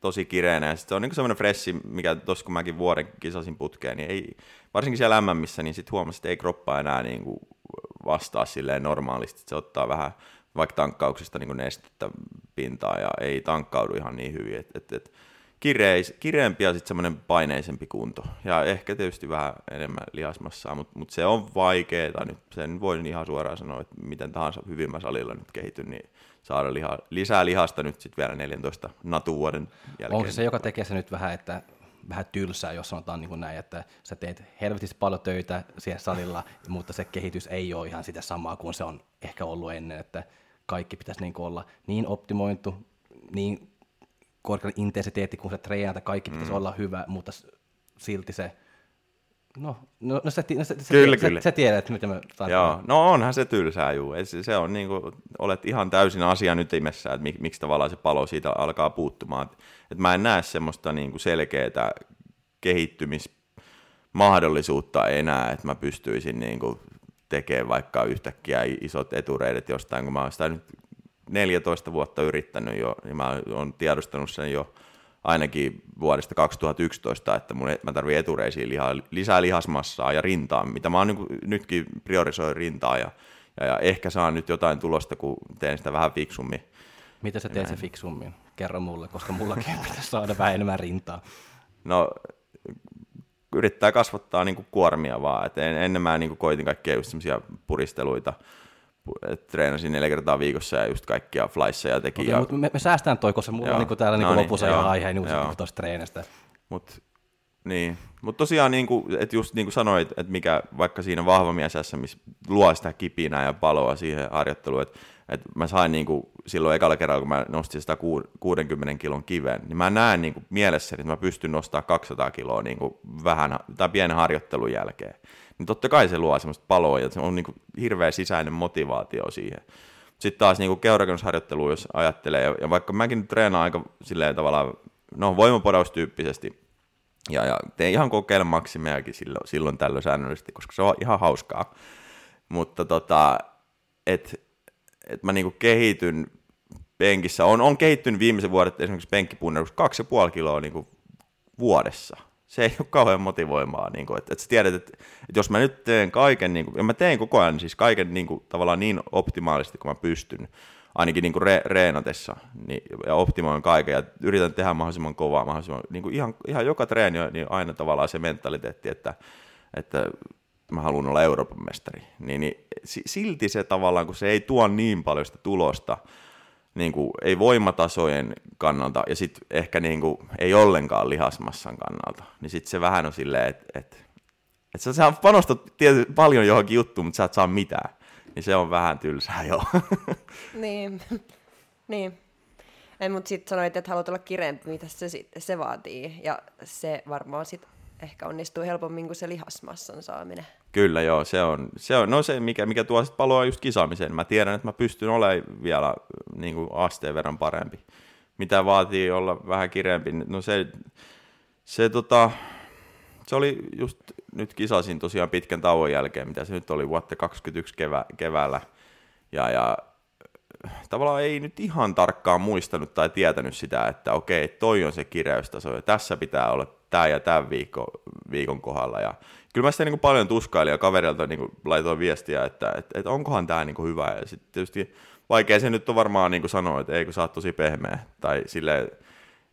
tosi kireänä. Ja sitten se on niin semmoinen fressi, mikä tuossa kun mäkin vuoden kisasin putkeen, niin ei, varsinkin siellä MMissä, niin sitten huomasin, että ei kroppa enää niin kuin vastaa silleen normaalisti. Se ottaa vähän vaikka tankkauksesta niin nestettä pintaa ja ei tankkaudu ihan niin hyvin. Et, et, et, kireis, kireempi ja sitten semmoinen paineisempi kunto. Ja ehkä tietysti vähän enemmän lihasmassaa, mutta mut se on vaikeaa. Nyt sen voin ihan suoraan sanoa, että miten tahansa hyvin salilla nyt kehityn, niin saada liha, lisää lihasta nyt sitten vielä 14 natuvuoden jälkeen. Onko se, joka tekee se nyt vähän, että vähän tylsää, jos sanotaan niin kuin näin, että sä teet helvetisti paljon töitä siellä salilla, mutta se kehitys ei ole ihan sitä samaa kuin se on ehkä ollut ennen, että kaikki pitäisi niin olla niin optimoitu, niin korkealla intensiteetti, kun se treenata, kaikki pitäisi mm. olla hyvä, mutta silti se, no, no, no se, no se, kyllä, se, kyllä. se, tiedät, mitä me Joo, no onhan se tylsää, juu. Se, se on niin kuin, olet ihan täysin asian ytimessä, että mik, miksi tavallaan se palo siitä alkaa puuttumaan. Et, et mä en näe semmoista niin kuin selkeää kehittymismahdollisuutta enää, että mä pystyisin niin kuin tekemään vaikka yhtäkkiä isot etureidet jostain, kun mä oon sitä nyt 14 vuotta yrittänyt jo, niin mä oon tiedostanut sen jo ainakin vuodesta 2011, että mun, mä tarvitsen etureisiin liha, lisää lihasmassaa ja rintaa, mitä mä oon niin nytkin priorisoin rintaa ja, ja, ja, ehkä saan nyt jotain tulosta, kun teen sitä vähän fiksummin. Miten sä teet se fiksummin? Kerro mulle, koska mullakin pitäisi saada vähän enemmän rintaa. No, yrittää kasvattaa niin kuin kuormia vaan. Et ennen mä niin kuin koitin kaikkia just puristeluita, treenasin neljä kertaa viikossa ja just kaikkia flyseja teki. Okay, ja... mutta me, me säästään toi, koska mulla on niin täällä no niin, lopussa jo aihe, niin kuin tuosta treenistä. Mut, niin, mutta tosiaan, niin kuin, että just niin kuin sanoit, että mikä vaikka siinä vahva miesessä, missä luo sitä kipinää ja paloa siihen harjoitteluun, että, että mä sain niin kuin, silloin ekalla kerralla, kun mä nostin sitä 60 kilon kiven, niin mä näen niin kuin mielessäni, että mä pystyn nostamaan 200 kiloa niin kuin vähän tai pienen harjoittelun jälkeen niin totta kai se luo semmoista paloa ja se on niin kuin hirveä sisäinen motivaatio siihen. Sitten taas niin keurakennusharjoittelu, jos ajattelee, ja, vaikka mäkin treenaan aika silleen tavallaan, no voimapodaustyyppisesti, ja, ja teen ihan kokeilen maksimeakin silloin, silloin tällöin säännöllisesti, koska se on ihan hauskaa. mutta tota, et, et mä niinku kehityn penkissä. On, on kehittynyt viimeisen vuodet esimerkiksi penkkipunnerus kaksi ja puoli kiloa niinku vuodessa. Se ei ole kauhean motivoimaa. Niin kuin, että, että sä tiedät, että, että jos mä nyt teen kaiken, niin kuin, ja mä teen koko ajan siis kaiken niin kuin, tavallaan niin optimaalisesti kuin mä pystyn, ainakin niin kuin re, reenatessa, niin, ja optimoin kaiken, ja yritän tehdä mahdollisimman kovaa, mahdollisimman, niin kuin ihan, ihan joka treeni on niin aina tavallaan se mentaliteetti, että, että mä haluan olla Euroopan mestari, niin, niin silti se tavallaan, kun se ei tuo niin paljon sitä tulosta, niin kuin, ei voimatasojen kannalta ja sitten ehkä niin kuin, ei ollenkaan lihasmassan kannalta, niin sitten se vähän on silleen, että et, et sä, sä panostat tiety, paljon johonkin juttuun, mutta sä et saa mitään. Niin se on vähän tylsää jo. niin, niin. Ei, mutta sitten sanoit, että haluat olla kireempi, mitä se, se vaatii. Ja se varmaan sitten ehkä onnistuu helpommin kuin se lihasmassan saaminen. Kyllä joo, se on, se on no se, mikä, mikä tuo sitten paloa just kisaamiseen. Mä tiedän, että mä pystyn olemaan vielä niin kuin asteen verran parempi. Mitä vaatii olla vähän kireempi, no se, se, tota, se oli just, nyt kisasin tosiaan pitkän tauon jälkeen, mitä se nyt oli vuotta 2021 kevä, keväällä. Ja, ja tavallaan ei nyt ihan tarkkaan muistanut tai tietänyt sitä, että okei, toi on se kireystaso ja tässä pitää olla tämä ja tämän viikko, viikon kohdalla. Ja kyllä mä sitä niin paljon tuskailin ja kaverilta niin laitoin viestiä, että, että, että onkohan tämä niin hyvä. Ja sitten tietysti vaikea se nyt on varmaan niin sanoa, että eikö sä oot tosi pehmeä. Tai silleen,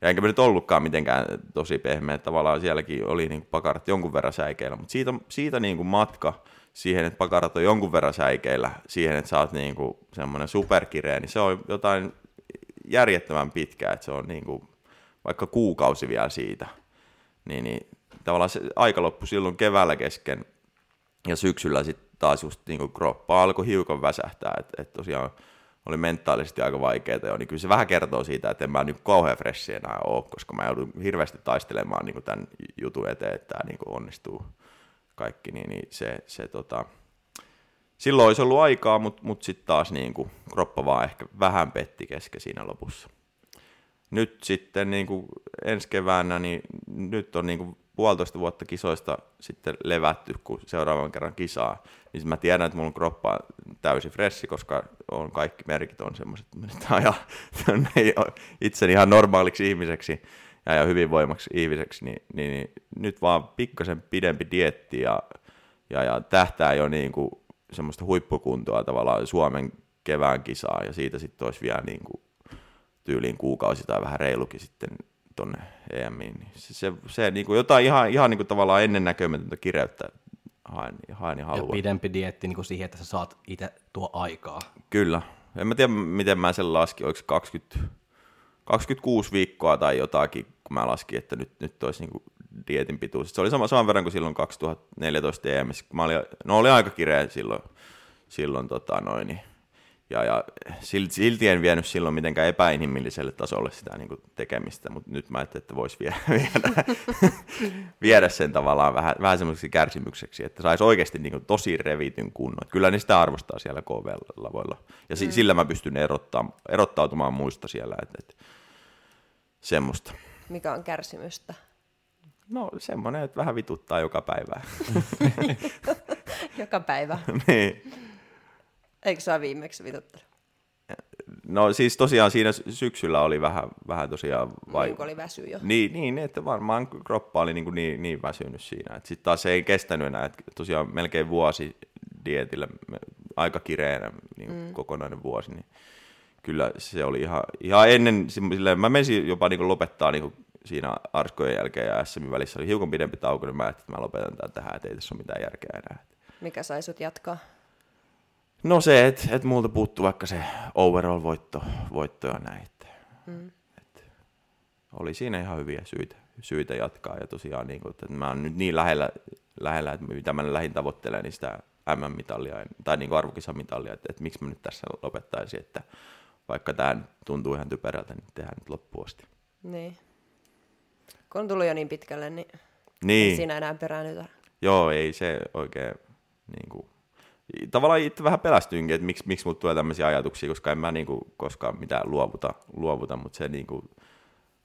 ja enkä mä nyt ollutkaan mitenkään tosi pehmeä, tavallaan sielläkin oli niin pakarat jonkun verran säikeillä, mutta siitä, siitä niin kuin matka siihen, että pakarat on jonkun verran säikeillä, siihen, että sä oot niin kuin semmoinen superkireä, niin se on jotain järjettömän pitkää, että se on niin kuin vaikka kuukausi vielä siitä. Niin, niin tavallaan se aika loppui silloin keväällä kesken ja syksyllä sitten taas just niin kroppa alkoi hiukan väsähtää, että et tosiaan oli mentaalisesti aika vaikeaa jo, niin kyllä se vähän kertoo siitä, että en mä nyt kauhean freshi enää ole, koska mä joudun hirveästi taistelemaan niin tämän jutun eteen, että tämä niin onnistuu kaikki, niin, niin se, se tota, silloin olisi ollut aikaa, mutta mut sitten taas niin kuin, kroppa vaan ehkä vähän petti kesken siinä lopussa. Nyt sitten niin kuin ensi keväänä, niin nyt on niin kuin puolitoista vuotta kisoista sitten levätty, kun seuraavan kerran kisaa, niin mä tiedän, että mulla on kroppa täysin fressi, koska on kaikki merkit on semmoiset, että ja itseni ihan normaaliksi ihmiseksi ja, ja hyvinvoimaksi ihmiseksi, niin, niin, niin, nyt vaan pikkasen pidempi dietti ja, ja, ja tähtää jo niin kuin semmoista huippukuntoa tavallaan Suomen kevään kisaa ja siitä sitten olisi vielä niin kuin tyyliin kuukausi tai vähän reilukin sitten tuonne EMiin. Niin se, se, se niin kuin jotain ihan, ihan niin kuin tavallaan ennennäkemätöntä kireyttä haen, haen ja haluan. Ja pidempi dietti niin kuin siihen, että sä saat itse tuo aikaa. Kyllä. En mä tiedä, miten mä sen laskin, oliko 20, 26 viikkoa tai jotakin, kun mä laskin, että nyt, nyt olisi niin kuin dietin pituus. Se oli sama, saman verran kuin silloin 2014 EMS. Mä olin, no oli aika kireä silloin, silloin tota noin, niin ja, ja silti, silti en vienyt silloin mitenkään epäinhimilliselle tasolle sitä niin kuin tekemistä, mutta nyt mä ajattelin, että voisi vie, viedä, viedä sen tavallaan vähän, vähän semmoiseksi kärsimykseksi, että saisi oikeasti niin kuin tosi revityn kunnon. Kyllä ne sitä arvostaa siellä KV-lavoilla. Ja mm. sillä mä pystyn erottautumaan muista siellä, että, että semmoista. Mikä on kärsimystä? No semmoinen, että vähän vituttaa joka päivä. joka päivä? niin. Eikö saa viimeksi vituttanut? No siis tosiaan siinä syksyllä oli vähän, vähän tosiaan... Vai... Niin oli väsy jo. Niin, niin, että varmaan kroppa oli niin, niin, niin väsynyt siinä. Sitten taas se ei kestänyt enää, että tosiaan melkein vuosi dietillä, aika kireänä niin mm. kokonainen vuosi, niin kyllä se oli ihan, ihan ennen, silleen, mä menisin jopa niin lopettaa niin siinä Arskojen jälkeen ja SM välissä oli hiukan pidempi tauko, niin mä ajattelin, että mä lopetan tämän tähän, että ei tässä ole mitään järkeä enää. Mikä sai sut jatkaa? No se, että et multa puuttuu vaikka se overall-voitto voitto ja näin. Mm. Et oli siinä ihan hyviä syitä, syitä jatkaa. Ja tosiaan, niin kun, että mä oon nyt niin lähellä, lähellä että mitä mä lähdin tavoittelemaan, niin sitä MM-mitalia tai niin arvokisamitalia, että, että miksi mä nyt tässä lopettaisin, että vaikka tämä tuntuu ihan typerältä, niin tehdään nyt loppuun asti. Niin. Kun on tullut jo niin pitkälle, niin, niin. ei siinä enää peräännytä. Joo, ei se oikein niin kuin, tavallaan itse vähän pelästyinkin, että miksi, miksi mut tulee tämmöisiä ajatuksia, koska en mä niinku koskaan mitään luovuta, luovuta mutta se niinku,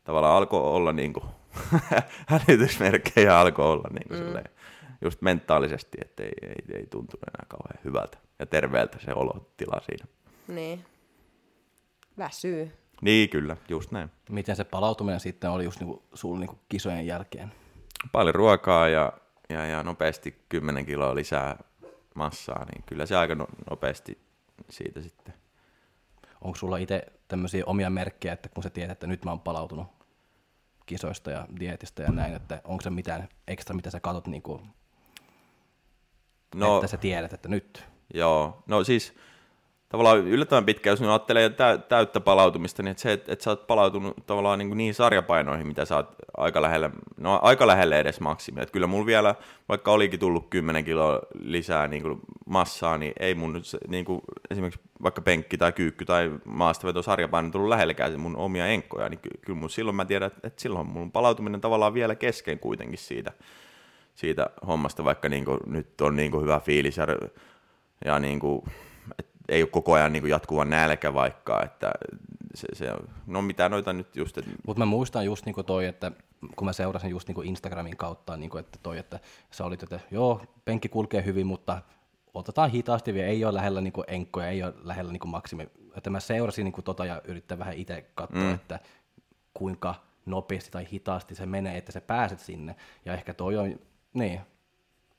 tavallaan alkoi olla niinku, hälytysmerkkejä alkoi olla niinku mm. silleen, just mentaalisesti, että ei, ei, ei tuntunut enää kauhean hyvältä ja terveeltä se olotila siinä. Niin. Väsyy. Niin, kyllä, just näin. Miten se palautuminen sitten oli just niinku, sulla niinku kisojen jälkeen? Paljon ruokaa ja, ja, ja nopeasti 10 kiloa lisää massaa, niin kyllä se aika no, nopeasti siitä sitten. Onko sulla itse tämmöisiä omia merkkejä, että kun sä tiedät, että nyt mä oon palautunut kisoista ja dietistä ja näin, että onko se mitään ekstra, mitä sä katot, niin kuin, No, että sä tiedät, että nyt? Joo, no siis tavallaan yllättävän pitkä, jos nyt ajattelee tä- täyttä palautumista, niin että se, että, että sä oot palautunut tavallaan niin, niihin sarjapainoihin, mitä sä oot aika lähellä, no aika lähelle edes maksimia. Että kyllä mulla vielä, vaikka olikin tullut 10 kiloa lisää niin kuin massaa, niin ei mun niin kuin esimerkiksi vaikka penkki tai kyykky tai maastaveto sarjapaino tullut lähellekään mun omia enkkoja, niin ky- kyllä mun silloin mä tiedän, että, että silloin mun palautuminen tavallaan vielä kesken kuitenkin siitä, siitä hommasta, vaikka niin kuin, nyt on niin kuin hyvä fiilis ja, ja niin kuin, ei ole koko ajan niin kuin jatkuva nälkä vaikka, että se, se on, no mitä noita nyt just, että Mutta mä muistan just niinku toi, että kun mä seurasin just niinku Instagramin kautta, niinku, että toi, että sä olit, että joo, penkki kulkee hyvin, mutta otetaan hitaasti vielä, ei ole lähellä niinku enkkoja, ei ole lähellä niinku maksimi. Että mä seurasin niinku tota ja yrittää vähän itse katsoa, mm. että kuinka nopeasti tai hitaasti se menee, että sä pääset sinne. Ja ehkä toi on, niin,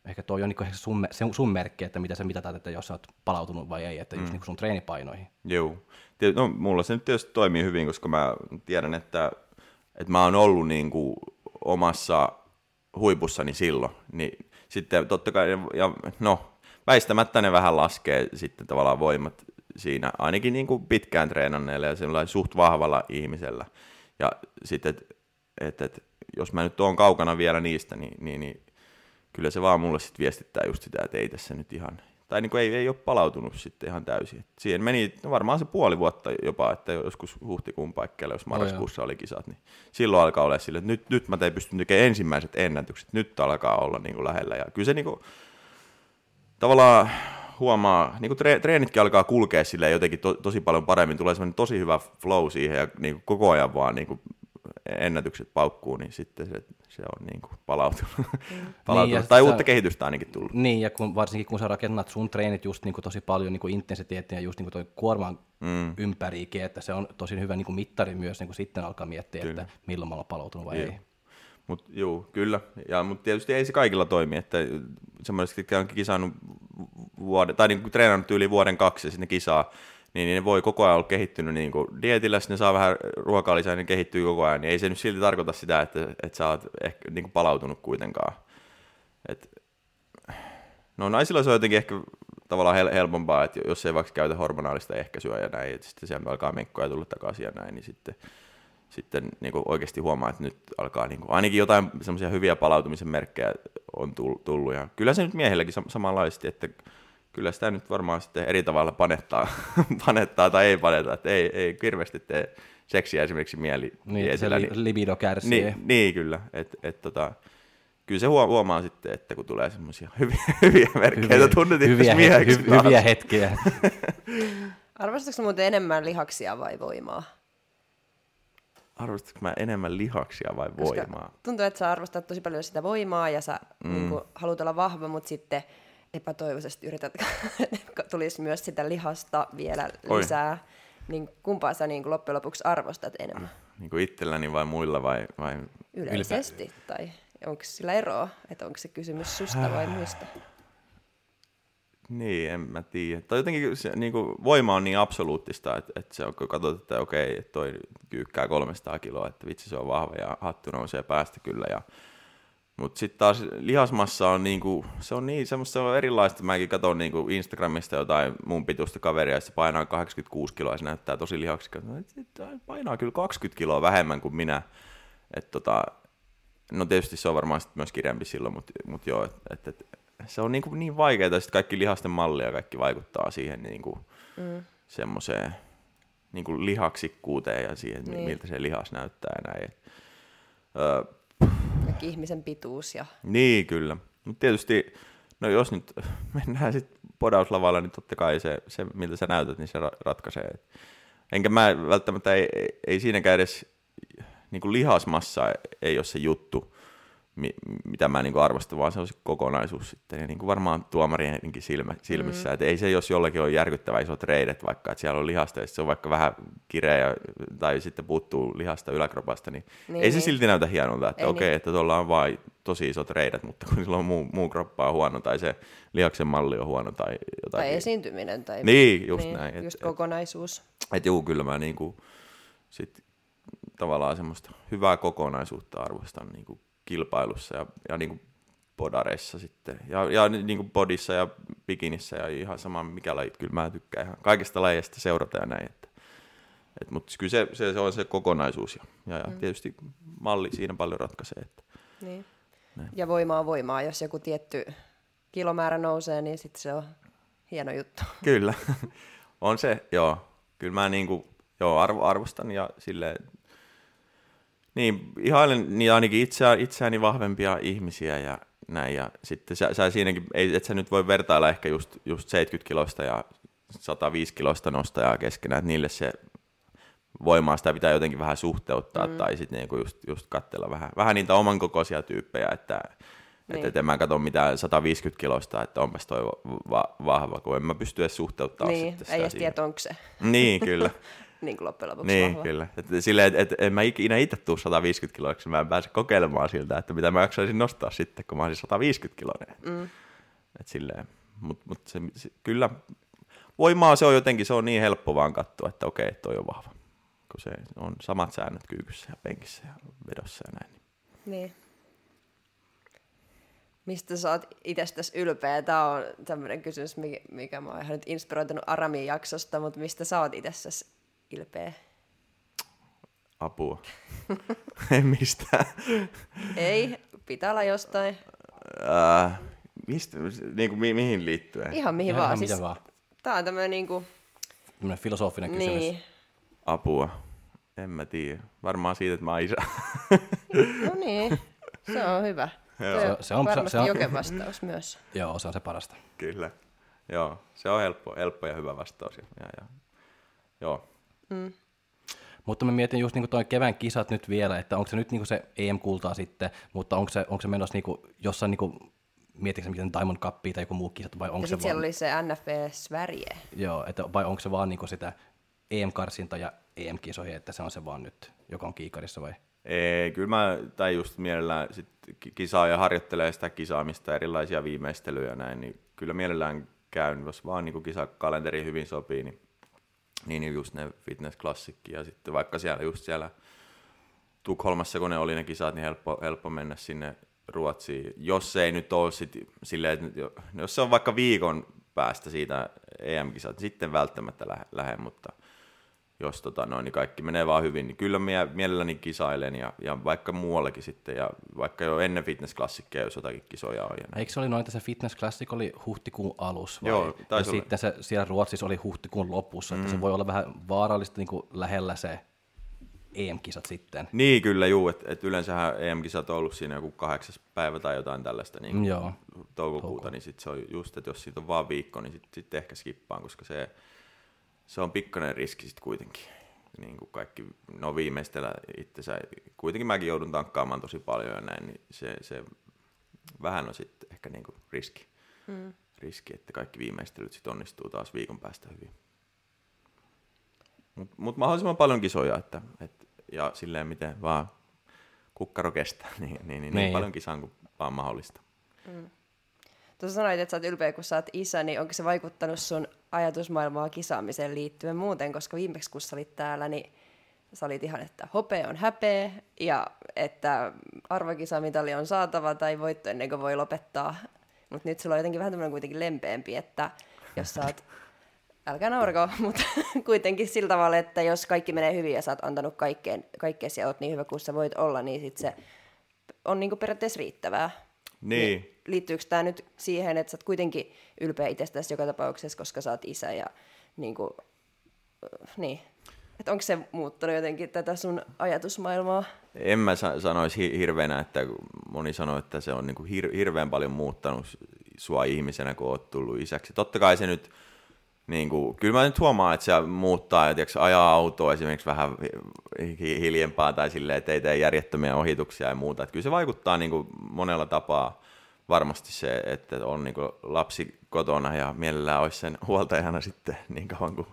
ehkä toi on niinku ehkä sun, se sun merkki, että mitä sä mitatat, että jos sä oot palautunut vai ei, että just niinku sun treenipainoihin. Joo. No, mulla se nyt tietysti toimii hyvin, koska mä tiedän, että, että mä oon ollut niin kuin omassa huipussani silloin. Niin sitten totta kai, ja no, väistämättä ne vähän laskee sitten tavallaan voimat siinä, ainakin niin kuin pitkään treenanneella ja sellainen suht vahvalla ihmisellä. Ja sitten, että et, et, jos mä nyt oon kaukana vielä niistä, niin, niin, niin kyllä se vaan mulle sitten viestittää just sitä, että ei tässä nyt ihan, tai niin kuin ei, ei ole palautunut sitten ihan täysin. Et siihen meni no varmaan se puoli vuotta jopa, että joskus huhtikuun paikkeilla, jos marraskuussa oli kisat, niin silloin alkaa olla sille, että nyt, nyt mä tein pystyn tekemään ensimmäiset ennätykset, nyt alkaa olla niin kuin lähellä. Ja kyllä se niin kuin, tavallaan huomaa, niin kuin tre, treenitkin alkaa kulkea silleen jotenkin to, tosi paljon paremmin, tulee semmoinen tosi hyvä flow siihen ja niin kuin koko ajan vaan niin kuin ennätykset paukkuu, niin sitten se, se on niin kuin palautunut. palautunut. Niin, tai sä- uutta kehitystä ainakin tullut. Niin, ja kun, varsinkin kun sä rakennat sun treenit just niin kuin tosi paljon niin kuin intensiteettiä ja just niin kuin toi kuorman mm. ympäriikin, että se on tosi hyvä niin kuin mittari myös niin kuin sitten alkaa miettiä, Kyllä. että milloin mä oon palautunut vai Joo. ei. Mut, juu, kyllä. Ja, mutta tietysti ei se kaikilla toimi, että semmoiset, jotka on kisannut vuoden, tai niin kuin treenannut yli vuoden kaksi ja sitten ne kisaa, niin, niin ne voi koko ajan olla kehittynyt niin kuin dietillä, ne saa vähän ruokaa lisää, niin kehittyy koko ajan, niin ei se nyt silti tarkoita sitä, että, että sä oot ehkä niin kuin palautunut kuitenkaan. Et, no naisilla se on jotenkin ehkä tavallaan hel- helpompaa, että jos ei vaikka käytä hormonaalista ehkäisyä ja näin, että sitten sieltä alkaa menkkoja tulla takaisin ja näin, niin sitten, sitten niin kuin oikeasti huomaa, että nyt alkaa niin kuin, ainakin jotain semmoisia hyviä palautumisen merkkejä on tull- tullut. Ja kyllä se nyt miehilläkin sam- samanlaisesti, että kyllä sitä nyt varmaan sitten eri tavalla panettaa, panettaa tai ei paneta, että ei, ei hirveästi tee seksiä esimerkiksi mieli Niin, se miesillä, li- libido kärsii. niin, niin kyllä, että et, tota, kyllä se huo- huomaa sitten, että kun tulee semmoisia hyviä, hyviä merkkejä, tunnetin hyviä, mieheksi hy- taas. hyviä hetkiä. Arvostatko muuten enemmän lihaksia vai voimaa? Arvostatko mä enemmän lihaksia vai voimaa? tuntuu, että sä arvostat tosi paljon sitä voimaa ja sä mm. niin kuin, haluat olla vahva, mutta sitten epätoivoisesti yrität, että tulisi myös sitä lihasta vielä Oi. lisää. Niin kumpaa sä niin kuin, loppujen lopuksi arvostat enemmän? Niin kuin itselläni vai muilla vai, vai Yleisesti? Tai onko sillä eroa, että onko se kysymys susta vai muista? Niin, en mä tiedä. Tai jotenkin se, niin kuin, voima on niin absoluuttista, että, että se on, kun katsot, että okei, toi kyykkää 300 kiloa, että vitsi se on vahva ja hattu nousee päästä kyllä. Ja, mutta sitten taas lihasmassa on niinku, se on niin semmoista se on erilaista. Mäkin katson niinku Instagramista jotain mun pituista kaveria, ja se painaa 86 kiloa ja se näyttää tosi lihaksi. Painaa kyllä 20 kiloa vähemmän kuin minä. Et tota, no tietysti se on varmaan sit myös kirjempi silloin, mutta mut joo, et, et, et, se on niinku niin vaikeaa, sitten kaikki lihasten mallia kaikki vaikuttaa siihen niinku mm. semmoiseen niinku lihaksikkuuteen ja siihen, niin. Miltä se lihas näyttää ja näin. Öö, Kaikki ihmisen pituus ja niin, kyllä. Mutta tietysti, no jos nyt mennään sitten podauslavalle, niin totta kai se, se miltä sä näytät, niin se ra- ratkaisee. Enkä mä välttämättä, ei, ei, ei siinäkään edes niin kuin lihasmassa ei ole se juttu, mi, mitä mä niin kuin arvostan, vaan se on se kokonaisuus sitten. Ja niin kuin varmaan tuomarienkin silmä, silmissä. Mm. Että ei se, jos jollekin on järkyttävä isot reidet vaikka, että siellä on lihasta ja se on vaikka vähän kireä tai sitten puuttuu lihasta yläkropasta, niin, niin ei se niin. silti näytä hienolta, että okei, okay, niin. että tuolla on vain tosi isot reidet, mutta kun sillä on muu, muu kroppa on huono tai se lihaksen malli on huono tai jotain. Tai esiintyminen. Tai niin, just niin, näin. Just et, kokonaisuus. Että et, juu, kyllä mä niinku, sit tavallaan semmoista hyvää kokonaisuutta arvostan niinku kilpailussa ja, ja niinku podareissa sitten. Ja, ja niinku bodissa ja bikinissä ja ihan sama mikä lajit. Kyllä mä tykkään ihan kaikista lajeista seurata ja näin. Että, et, mutta kyllä se, se, se, on se kokonaisuus ja, ja, ja mm. tietysti malli siinä paljon ratkaisee. Että, niin. Näin. Ja voimaa voimaa, jos joku tietty kilomäärä nousee, niin sitten se on hieno juttu. Kyllä, on se, joo. Kyllä mä niinku, joo, arvo, arvostan ja silleen, niin, ihailen niin ainakin itseä, itseäni vahvempia ihmisiä ja näin. Ja sitten sä, sä siinäkin, ei, et sä nyt voi vertailla ehkä just, just 70 kilosta ja 105 kilosta nostajaa keskenään, että niille se voimaa sitä pitää jotenkin vähän suhteuttaa mm. tai sitten niinku just, just katsella vähän, vähän niitä oman kokoisia tyyppejä, että niin. Että et en mä katso mitään 150 kilosta, että onpas toi va- vahva, kun en mä pysty edes suhteuttamaan niin, sitten sitä ei edes tiedä, onko se. Niin, kyllä. niin kuin loppujen lopuksi Niin, vahva. kyllä. Et silleen, että et en mä ikinä itse tuu 150 kiloiksi, mä en pääse kokeilemaan siltä, että mitä mä jaksaisin nostaa sitten, kun mä olisin 150 kiloinen. Mm. Et silleen, mut, mut se, se, kyllä voimaa se on jotenkin, se on niin helppo vaan katsoa, että okei, toi on vahva. Kun se on samat säännöt kyykyssä ja penkissä ja vedossa ja näin. Niin. Mistä sä oot itsestäsi ylpeä? Tämä on tämmöinen kysymys, mikä mä oon ihan nyt inspiroitunut Aramin jaksosta, mutta mistä sä oot itsestäsi ylpeä? Apua. Ei mistään. Ei, pitää olla jostain. Äh, mistä, niin kuin, mi- mihin liittyen? Ihan mihin Ihan vaan. ihan Siis, vaan. tää on tämmöinen niinku, Tämmöinen filosofinen kysymys. niin. Apua. En mä tiedä. Varmaan siitä, että mä oon isä. No niin, se on hyvä. Joo. Se, Se on- se- varmasti se on- joken vastaus myös. Joo, se on se parasta. Kyllä. Joo, se on helppo, helppo ja hyvä vastaus. Ja, ja, ja. Joo. Mutta mä mietin just niinku toi kevään kisat nyt vielä, että onko se nyt niinku se EM-kultaa sitten, mutta onko se, onko se menossa niinku jossain niinku, mietitkö sä miten Diamond Cup tai joku muu kisat, vai onko Ja se sitten siellä vaan, oli se NFV Sverige. joo, että, vai onko se vaan niinku sitä EM-karsinta ja EM-kisoihin, että se on se vaan nyt, joka on kiikarissa vai? Ei, kyllä mä, tai just mielellään sit ki- kisaa ja harjoittelee sitä kisaamista, erilaisia viimeistelyjä ja näin, niin kyllä mielellään käyn, jos vaan niin kisakalenteri hyvin sopii, niin, niin, niin just ne fitnessklassikki ja sitten vaikka siellä just siellä Tukholmassa, kun ne oli ne kisat, niin helppo, helppo mennä sinne Ruotsiin. Jos se ei nyt ole sit silleen, että jo- jos se on vaikka viikon päästä siitä EM-kisat, niin sitten välttämättä lähde, lähde mutta jos tota, noin, niin kaikki menee vaan hyvin, niin kyllä mie, mielelläni kisailen ja, ja vaikka muuallekin sitten, ja vaikka jo ennen fitnessklassikkeja, jos jotakin kisoja on. Ja näin. Eikö se oli noin, että se Fitness Classic oli huhtikuun alus vai? Joo, ja olla. sitten se siellä Ruotsissa oli huhtikuun lopussa, että se voi olla vähän vaarallista niin kuin lähellä se EM-kisat sitten. Niin kyllä, juu, että et yleensähän EM-kisat on ollut siinä joku kahdeksas päivä tai jotain tällaista niin Joo. toukokuuta, niin sitten se on just, että jos siitä on vaan viikko, niin sitten sit ehkä skippaan, koska se, se on pikkainen riski sitten kuitenkin. Niin kuin kaikki, no viimeistellä itsensä, kuitenkin mäkin joudun tankkaamaan tosi paljon ja näin, niin se, se vähän on sitten ehkä niin kuin riski. Mm. riski, että kaikki viimeistelyt sitten onnistuu taas viikon päästä hyvin. Mutta mut mahdollisimman paljon kisoja, että, et, ja silleen miten vaan kukkaro kestää, niin, niin, niin, niin Niin. paljon kisaan kuin vaan mahdollista. Tuossa sanoit, että sä oot ylpeä, kun sä oot isä, niin onko se vaikuttanut sun ajatusmaailmaa kisaamiseen liittyen muuten, koska viimeksi kun sä olit täällä, niin sä olit ihan, että hopea on häpeä ja että arvokisamitali on saatava tai voitto ennen kuin voi lopettaa. Mutta nyt sulla on jotenkin vähän tämmöinen kuitenkin lempeämpi, että jos sä oot, älkää naurako, mutta kuitenkin sillä tavalla, että jos kaikki menee hyvin ja sä oot antanut kaikkeen, kaikkeesi ja oot niin hyvä kuin sä voit olla, niin sit se on niinku periaatteessa riittävää. Niin, liittyykö tämä nyt siihen, että sä oot kuitenkin ylpeä itsestäsi joka tapauksessa, koska sä oot isä ja niin kuin, niin. Että onko se muuttanut jotenkin tätä sun ajatusmaailmaa? en mä sa- sanoisi hi- hirveänä, että moni sanoo, että se on niin kuin hir- hirveän paljon muuttanut sua ihmisenä, kun oot tullut isäksi. Totta kai se nyt niin kuin, kyllä mä nyt huomaan, että se muuttaa ja tiiäks, ajaa autoa esimerkiksi vähän hi- hiljempaa tai silleen, että ei tee järjettömiä ohituksia ja muuta. Että kyllä se vaikuttaa niin kuin monella tapaa varmasti se, että on niin lapsi kotona ja mielellään olisi sen huoltajana sitten niin kauan kuin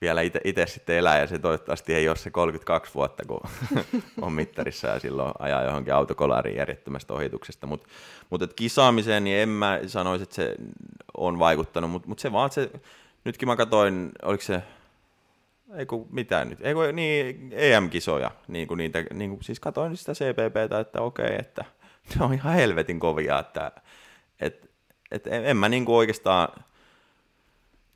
vielä itse sitten elää, ja se toivottavasti ei ole se 32 vuotta, kun on mittarissa ja silloin ajaa johonkin autokolariin järjettömästä ohituksesta. Mutta mut, mut kisaamiseen, niin en mä sanoisi, että se on vaikuttanut, mutta mut se vaan, se, nytkin mä katsoin, oliko se, ei kun mitään nyt, ei kun niin EM-kisoja, niin kuin niitä, niin kuin, siis katsoin sitä CPPtä, että okei, että ne on ihan helvetin kovia, että et, et en, en mä niin kuin oikeastaan,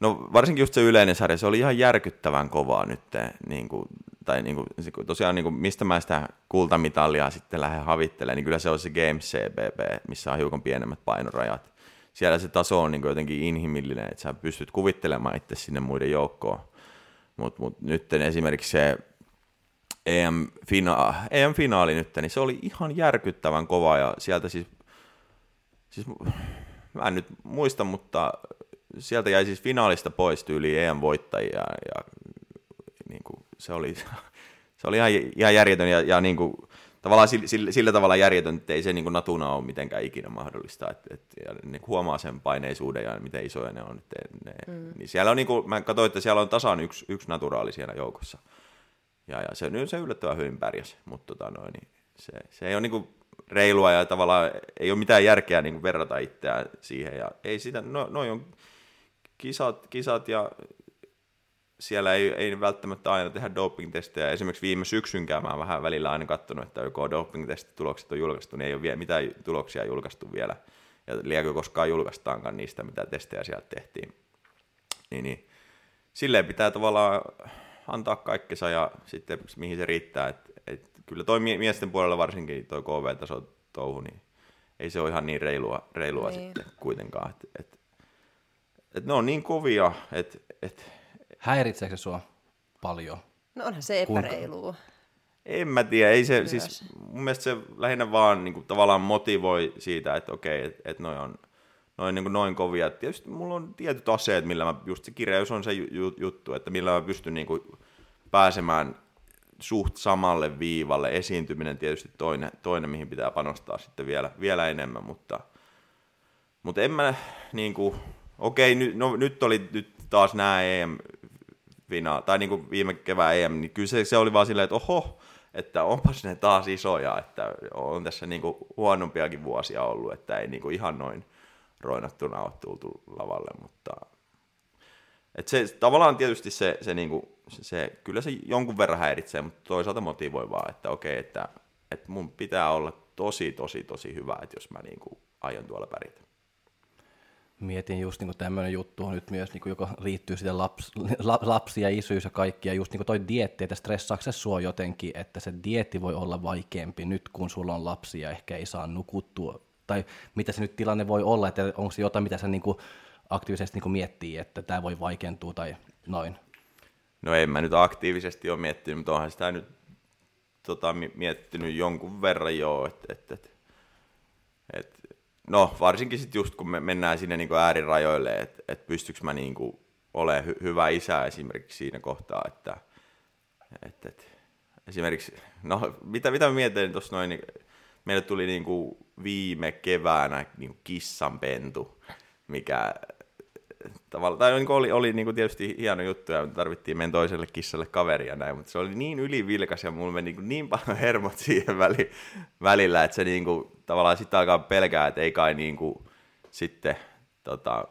No varsinkin just se yleinen sarja, se oli ihan järkyttävän kovaa nyt. Niin kuin, tai niin kuin, tosiaan niin kuin, mistä mä sitä kultamitalia sitten lähden havittelemaan, niin kyllä se on se Games CBB, missä on hiukan pienemmät painorajat. Siellä se taso on niin kuin jotenkin inhimillinen, että sä pystyt kuvittelemaan itse sinne muiden joukkoon. Mutta mut nyt esimerkiksi se EM-fina- EM-finaali nyt, niin se oli ihan järkyttävän kova ja sieltä siis, siis mä en nyt muista, mutta sieltä jäi siis finaalista pois tyyli EM-voittajia ja niin kuin, se, oli, se oli ihan, ihan järjetön ja, ja niin kuin, tavallaan sillä, sillä, tavalla järjetön, että ei se niin kuin natuna ole mitenkään ikinä mahdollista. Et, et, ja niin huomaa sen paineisuuden ja miten isoja ne on. Et, ne, mm. niin siellä on, niin kuin, mä katsoin, että siellä on tasan yksi, yksi naturaali siellä joukossa. Ja, ja se, se yllättävän hyvin pärjäsi, mutta tota noin, niin se, se ei ole niin kuin reilua ja tavallaan ei ole mitään järkeä niin kuin verrata itseään siihen. Ja ei sitä, no, noi on kisat, kisat ja siellä ei, ei välttämättä aina tehdä doping-testejä. Esimerkiksi viime syksynkään mä vähän välillä aina katsonut, että joko doping-testitulokset on julkaistu, niin ei ole vielä mitään tuloksia julkaistu vielä. Ja liekö koskaan julkaistaankaan niistä, mitä testejä sieltä tehtiin. Niin, niin. Silleen pitää tavallaan antaa kaikkensa ja sitten mihin se riittää. Et, et, kyllä toi miesten puolella varsinkin toi KV-taso touhu, niin ei se ole ihan niin reilua, reilua niin. sitten kuitenkaan. Et, et, et ne on niin kovia, että... Et... Häiritseekö se sua paljon? No onhan se epäreilua. Kuinka? En mä tiedä, ei se, siis mun mielestä se lähinnä vaan niin kuin, tavallaan motivoi siitä, että okei, että et noin on noin, niin kuin, noin kovia. Tietysti mulla on tietyt aseet, millä mä, just se kireys on se juttu, että millä mä pystyn niin kuin, pääsemään suht samalle viivalle. Esiintyminen tietysti toinen, toinen mihin pitää panostaa sitten vielä, vielä enemmän, mutta, mutta en mä niin kuin, okei, nyt, no, nyt oli nyt taas nämä EM, Vina, tai niin kuin viime kevään EM, niin kyllä se, se oli vaan silleen, että oho, että onpas ne taas isoja, että on tässä niin kuin huonompiakin vuosia ollut, että ei niin kuin ihan noin roinattuna ole tultu lavalle, mutta että se, tavallaan tietysti se, se, niin kuin, se, se, kyllä se jonkun verran häiritsee, mutta toisaalta motivoi vaan, että okei, että, että mun pitää olla tosi, tosi, tosi hyvä, että jos mä niin kuin aion tuolla pärjätä. Mietin just niin tämmöinen juttu on nyt myös, niin kuin, joka liittyy sitten laps, lapsi ja isyys ja kaikki, ja just niin toi dietti, että stressaako se sua jotenkin, että se dietti voi olla vaikeampi nyt, kun sulla on lapsi ja ehkä ei saa nukuttua, tai mitä se nyt tilanne voi olla, että onko se jotain, mitä sä niin kuin aktiivisesti niin kuin miettii, että tämä voi vaikeentua tai noin? No en mä nyt aktiivisesti ole miettinyt, mutta onhan sitä nyt tota, miettinyt jonkun verran joo, että et, et, et, No varsinkin sitten just kun me mennään sinne niin äärirajoille, että et pystyykö mä niin olemaan hy- hyvä isä esimerkiksi siinä kohtaa, että et, et, esimerkiksi, no mitä, mitä mä mietin tuossa noin, niin meille tuli niin kuin viime keväänä niin kuin kissanpentu, mikä tavallaan, tai niin oli, oli niin kuin tietysti hieno juttu ja tarvittiin meidän toiselle kissalle kaveria näin, mutta se oli niin ylivilkas ja mulla meni niin, niin paljon hermot siihen väli, välillä, että se niin kuin, tavallaan sitten alkaa pelkää, että ei kai niin kuin, sitten tota,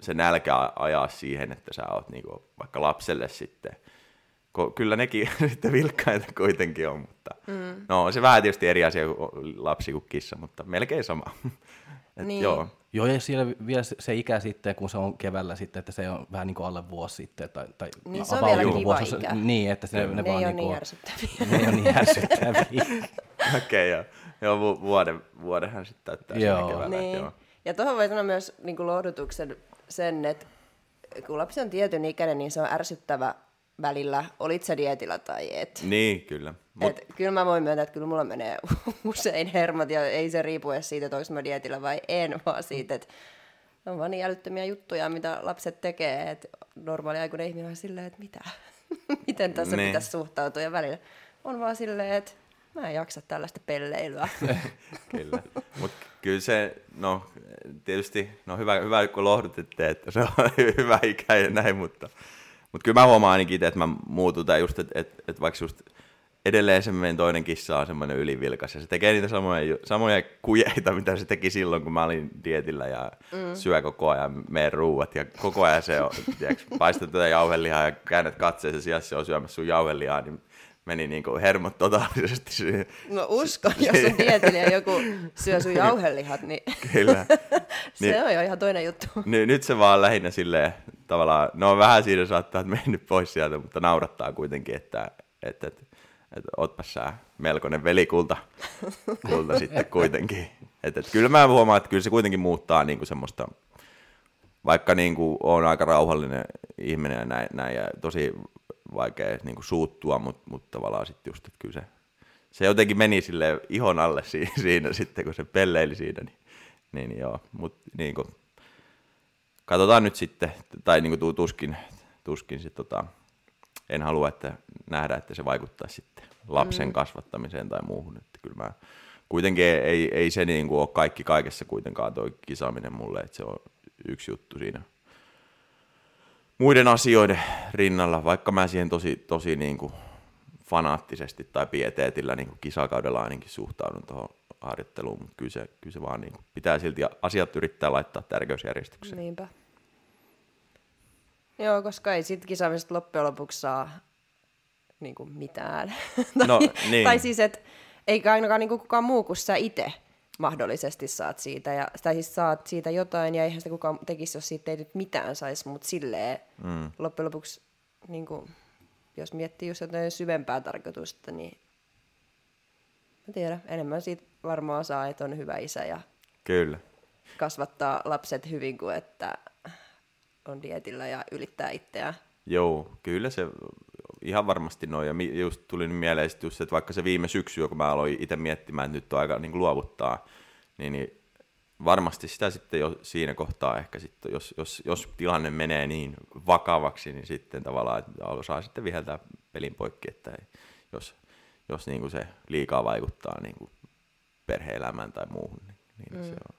se nälkä ajaa siihen, että sä oot niin kuin, vaikka lapselle sitten kyllä nekin sitten vilkkaita kuitenkin on, mutta mm. no se vähän tietysti eri asia kuin lapsi kuin kissa, mutta melkein sama. Et niin. Joo. Joo, ja siellä vielä se ikä sitten, kun se on keväällä sitten, että se on vähän niin kuin alle vuosi sitten. Tai, tai niin se on vielä kiva vuosi, ikä. Niin, että se, ne, ne, vaan ei niin ole niin ärsyttäviä. Ne ei ole niin ärsyttäviä. Okei, okay, joo. Joo, vuoden, vuodenhan sitten täyttää joo. keväällä. Niin. Joo. Ja tuohon voi sanoa myös niin kuin lohdutuksen sen, että kun lapsi on tietyn ikäinen, niin se on ärsyttävä välillä, olit sä dietillä tai et. Niin, kyllä. Mut... Et, kyllä mä voin myöntää, että kyllä mulla menee usein hermot ja ei se riipu edes siitä, että mä dietillä vai en, vaan siitä, että Ne on vaan niin älyttömiä juttuja, mitä lapset tekee, että normaali aikuinen ihminen on silleen, että mitä? Miten tässä Niin. pitäisi suhtautua ja välillä on vaan silleen, että mä en jaksa tällaista pelleilyä. Kyllä. Mutta kyllä se, no tietysti, no hyvä, hyvä kun lohdutitte, että se on hyvä ikä ja näin, mutta, mutta kyllä mä huomaan ainakin itse, että mä muutun, tai just, että, että, että vaikka just edelleen se meidän toinen kissa on semmoinen ylivilkas, ja se tekee niitä samoja, samoja kujeita, mitä se teki silloin, kun mä olin dietillä, ja mm. syö koko ajan meidän ruuat, ja koko ajan se on, tiedätkö, paistat tätä jauhelihaa, ja käännät katseeseen sijassa se on syömässä sun jauhelihaa, niin meni niinku hermot totaalisesti siihen. No uskon, jos on dietillä ja joku syö sun jauhelihat, niin Kyllä. se Niin. on jo ihan toinen juttu. Ny, nyt se vaan lähinnä silleen, tavallaan, no vähän siinä saattaa että mennyt pois sieltä, mutta naurattaa kuitenkin, että, että, että, että ootpas sä melkoinen velikulta kulta sitten kuitenkin. Että, että kyllä mä huomaan, että kyllä se kuitenkin muuttaa niin kuin semmoista, vaikka niin kuin on aika rauhallinen ihminen ja näin, näin ja tosi vaikea niin kuin suuttua, mutta, mutta tavallaan sitten just, että kyllä se, se jotenkin meni sille ihon alle siinä, siinä sitten, kun se pelleili siinä, niin, niin, niin joo, mutta niin kuin, katsotaan nyt sitten, tai niin kuin tuskin, tuskin sit, tota, en halua että nähdä, että se vaikuttaa sitten lapsen mm. kasvattamiseen tai muuhun. Että kyllä mä, kuitenkin ei, ei se niin kuin ole kaikki kaikessa kuitenkaan toi kisaaminen mulle, että se on yksi juttu siinä muiden asioiden rinnalla, vaikka mä siihen tosi, tosi niin kuin fanaattisesti tai pieteetillä niin kuin kisakaudella ainakin suhtaudun tuohon harjoitteluun, mutta kyllä se, kyllä se vaan niin kuin pitää silti asiat yrittää laittaa tärkeysjärjestykseen. Niinpä. Joo, koska ei siitä kisaamisesta loppujen lopuksi saa niin kuin mitään. No, tai, niin. tai siis, että eikä ainakaan niin kuin kukaan muu kuin sä itse mahdollisesti saat siitä. Ja, tai siis saat siitä jotain, ja eihän sitä kukaan tekisi, jos siitä ei nyt mitään saisi, mutta silleen mm. loppujen lopuksi, niin kuin, jos miettii just jotain syvempää tarkoitusta, niin mä tiedän, enemmän siitä varmaan saa, että on hyvä isä ja Kyllä. kasvattaa lapset hyvin kuin että on dietillä ja ylittää itseään. Joo, kyllä se ihan varmasti noin. Ja just tuli nyt mieleen just, että vaikka se viime syksy, kun mä aloin itse miettimään, että nyt on aika niin luovuttaa, niin, niin varmasti sitä sitten jo siinä kohtaa ehkä sitten, jos, jos, jos tilanne menee niin vakavaksi, niin sitten tavallaan että osaa sitten viheltää pelin poikki, että ei, jos, jos niin kuin se liikaa vaikuttaa niin kuin perhe-elämään tai muuhun, niin, niin mm. se on.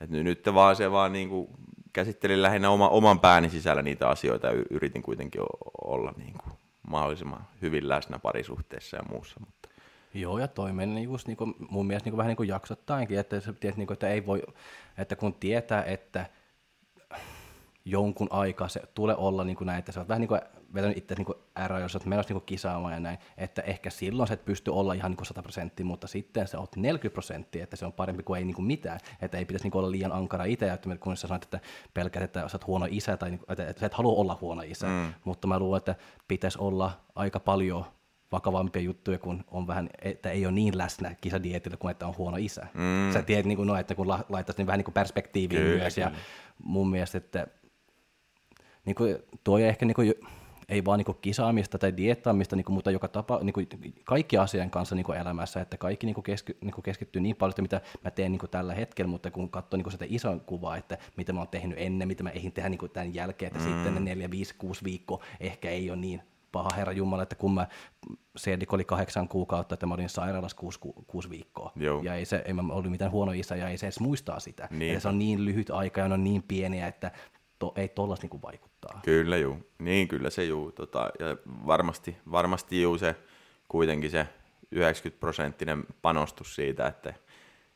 Et nyt, nyt vaan se vaan niin kuin käsittelin lähinnä oma, oman pääni sisällä niitä asioita ja yritin kuitenkin olla niin kuin mahdollisimman hyvin läsnä parisuhteessa ja muussa. Mutta Joo, ja toi meni just niin kuin, mun mielestä niin kuin, vähän niin kuin jaksottainkin, että, tiedät, niin kuin, että ei voi, että kun tietää, että jonkun aikaa se tulee olla niin kuin näin, että sä oot vähän niin kuin vetänyt itse niin ära, jos olet menossa niin kisaamaan ja näin, että ehkä silloin sä et pysty olla ihan niin kuin 100 prosenttia, mutta sitten sä oot 40 prosenttia, että se on parempi kuin ei niin kuin mitään, että ei pitäisi niin olla liian ankara itse, että kun sä sanoit, että pelkät, että sä oot huono isä, tai niin kuin, että, että sä et halua olla huono isä, mm. mutta mä luulen, että pitäisi olla aika paljon vakavampia juttuja, kun on vähän, että ei ole niin läsnä kisadietillä kuin että on huono isä. Mm. Sä tiedät, niin kuin, no, että kun la, laittaisi niin vähän niin kuin perspektiiviin Kyllä, myös, ja kyllä. mun mielestä, että niin kuin, tuo ehkä niin kuin, ei vaan niin kisaamista tai diettaamista, niin kuin, mutta joka tapa, niin kuin, kaikki asian kanssa niin elämässä, että kaikki niin kuin kesky, niin keskittyy niin paljon, että mitä mä teen niin kuin tällä hetkellä, mutta kun katsoo niin kuin sitä ison kuvaa, että mitä mä oon tehnyt ennen, mitä mä ehdin tehdä niin kuin tämän jälkeen, että mm. sitten ne neljä, viisi, kuusi viikkoa ehkä ei ole niin paha herra Jumala, että kun mä, se oli kahdeksan kuukautta, että mä olin sairaalassa kuusi, ku, kuusi viikkoa. Joo. Ja ei, se, ei mä ollut mitään huono isä ja ei se edes muistaa sitä. Niin. Ja se on niin lyhyt aika ja ne on niin pieniä, että to, ei tollas niinku vaikuttaa. Kyllä juu, niin kyllä se juu. Tota, ja varmasti, varmasti juu se kuitenkin se 90 prosenttinen panostus siitä, että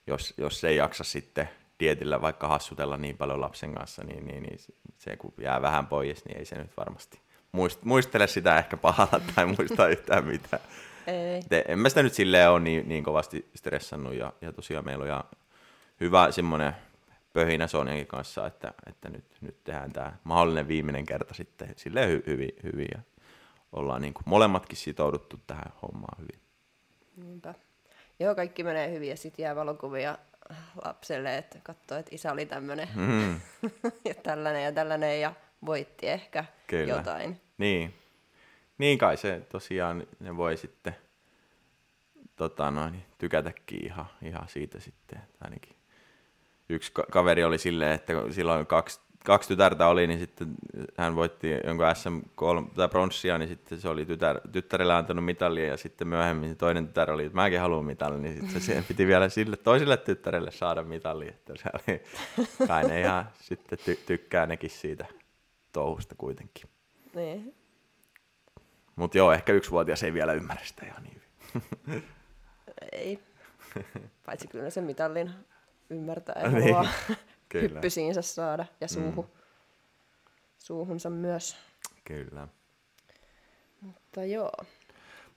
jos, jos ei jaksa sitten dietillä vaikka hassutella niin paljon lapsen kanssa, niin, niin, niin se kun jää vähän pois, niin ei se nyt varmasti muist, muistele sitä ehkä pahalla tai muista yhtään mitään. Ei. Te, en mä sitä nyt silleen ole niin, niin kovasti stressannut ja, ja tosiaan meillä on ihan hyvä semmoinen pöhinä Sonjankin kanssa, että, että nyt, nyt tehdään tämä mahdollinen viimeinen kerta sitten silleen hy, hyvin, hyvin ja ollaan niin kuin molemmatkin sitouduttu tähän hommaan hyvin. Niinpä. Joo, kaikki menee hyvin ja sitten jää valokuvia lapselle, että katsoo, että isä oli tämmöinen Mm, ja tällainen ja tällainen ja voitti ehkä Kyllä. jotain. niin. niin kai se tosiaan, ne voi sitten tota noin, tykätäkin ihan, ihan siitä sitten, ainakin yksi ka- kaveri oli silleen, että silloin kaksi, kaksi tytärtä oli, niin sitten hän voitti jonkun SM3 tai pronssia, niin sitten se oli tytär, tyttärelle antanut mitalia ja sitten myöhemmin se toinen tytär oli, että mäkin haluan mitalin, niin sitten se piti vielä sille toiselle tyttärelle saada mitali, että se oli, kai ne ihan sitten ty- tykkää nekin siitä touhusta kuitenkin. Niin. Mutta joo, ehkä yksivuotias ei vielä ymmärrä sitä ihan niin hyvin. Ei. Paitsi kyllä se mitallin ymmärtää ja Niin, haluaa kyllä. hyppysiinsä saada ja suuhun. Suuhunsa myös. Kyllä. Mutta joo.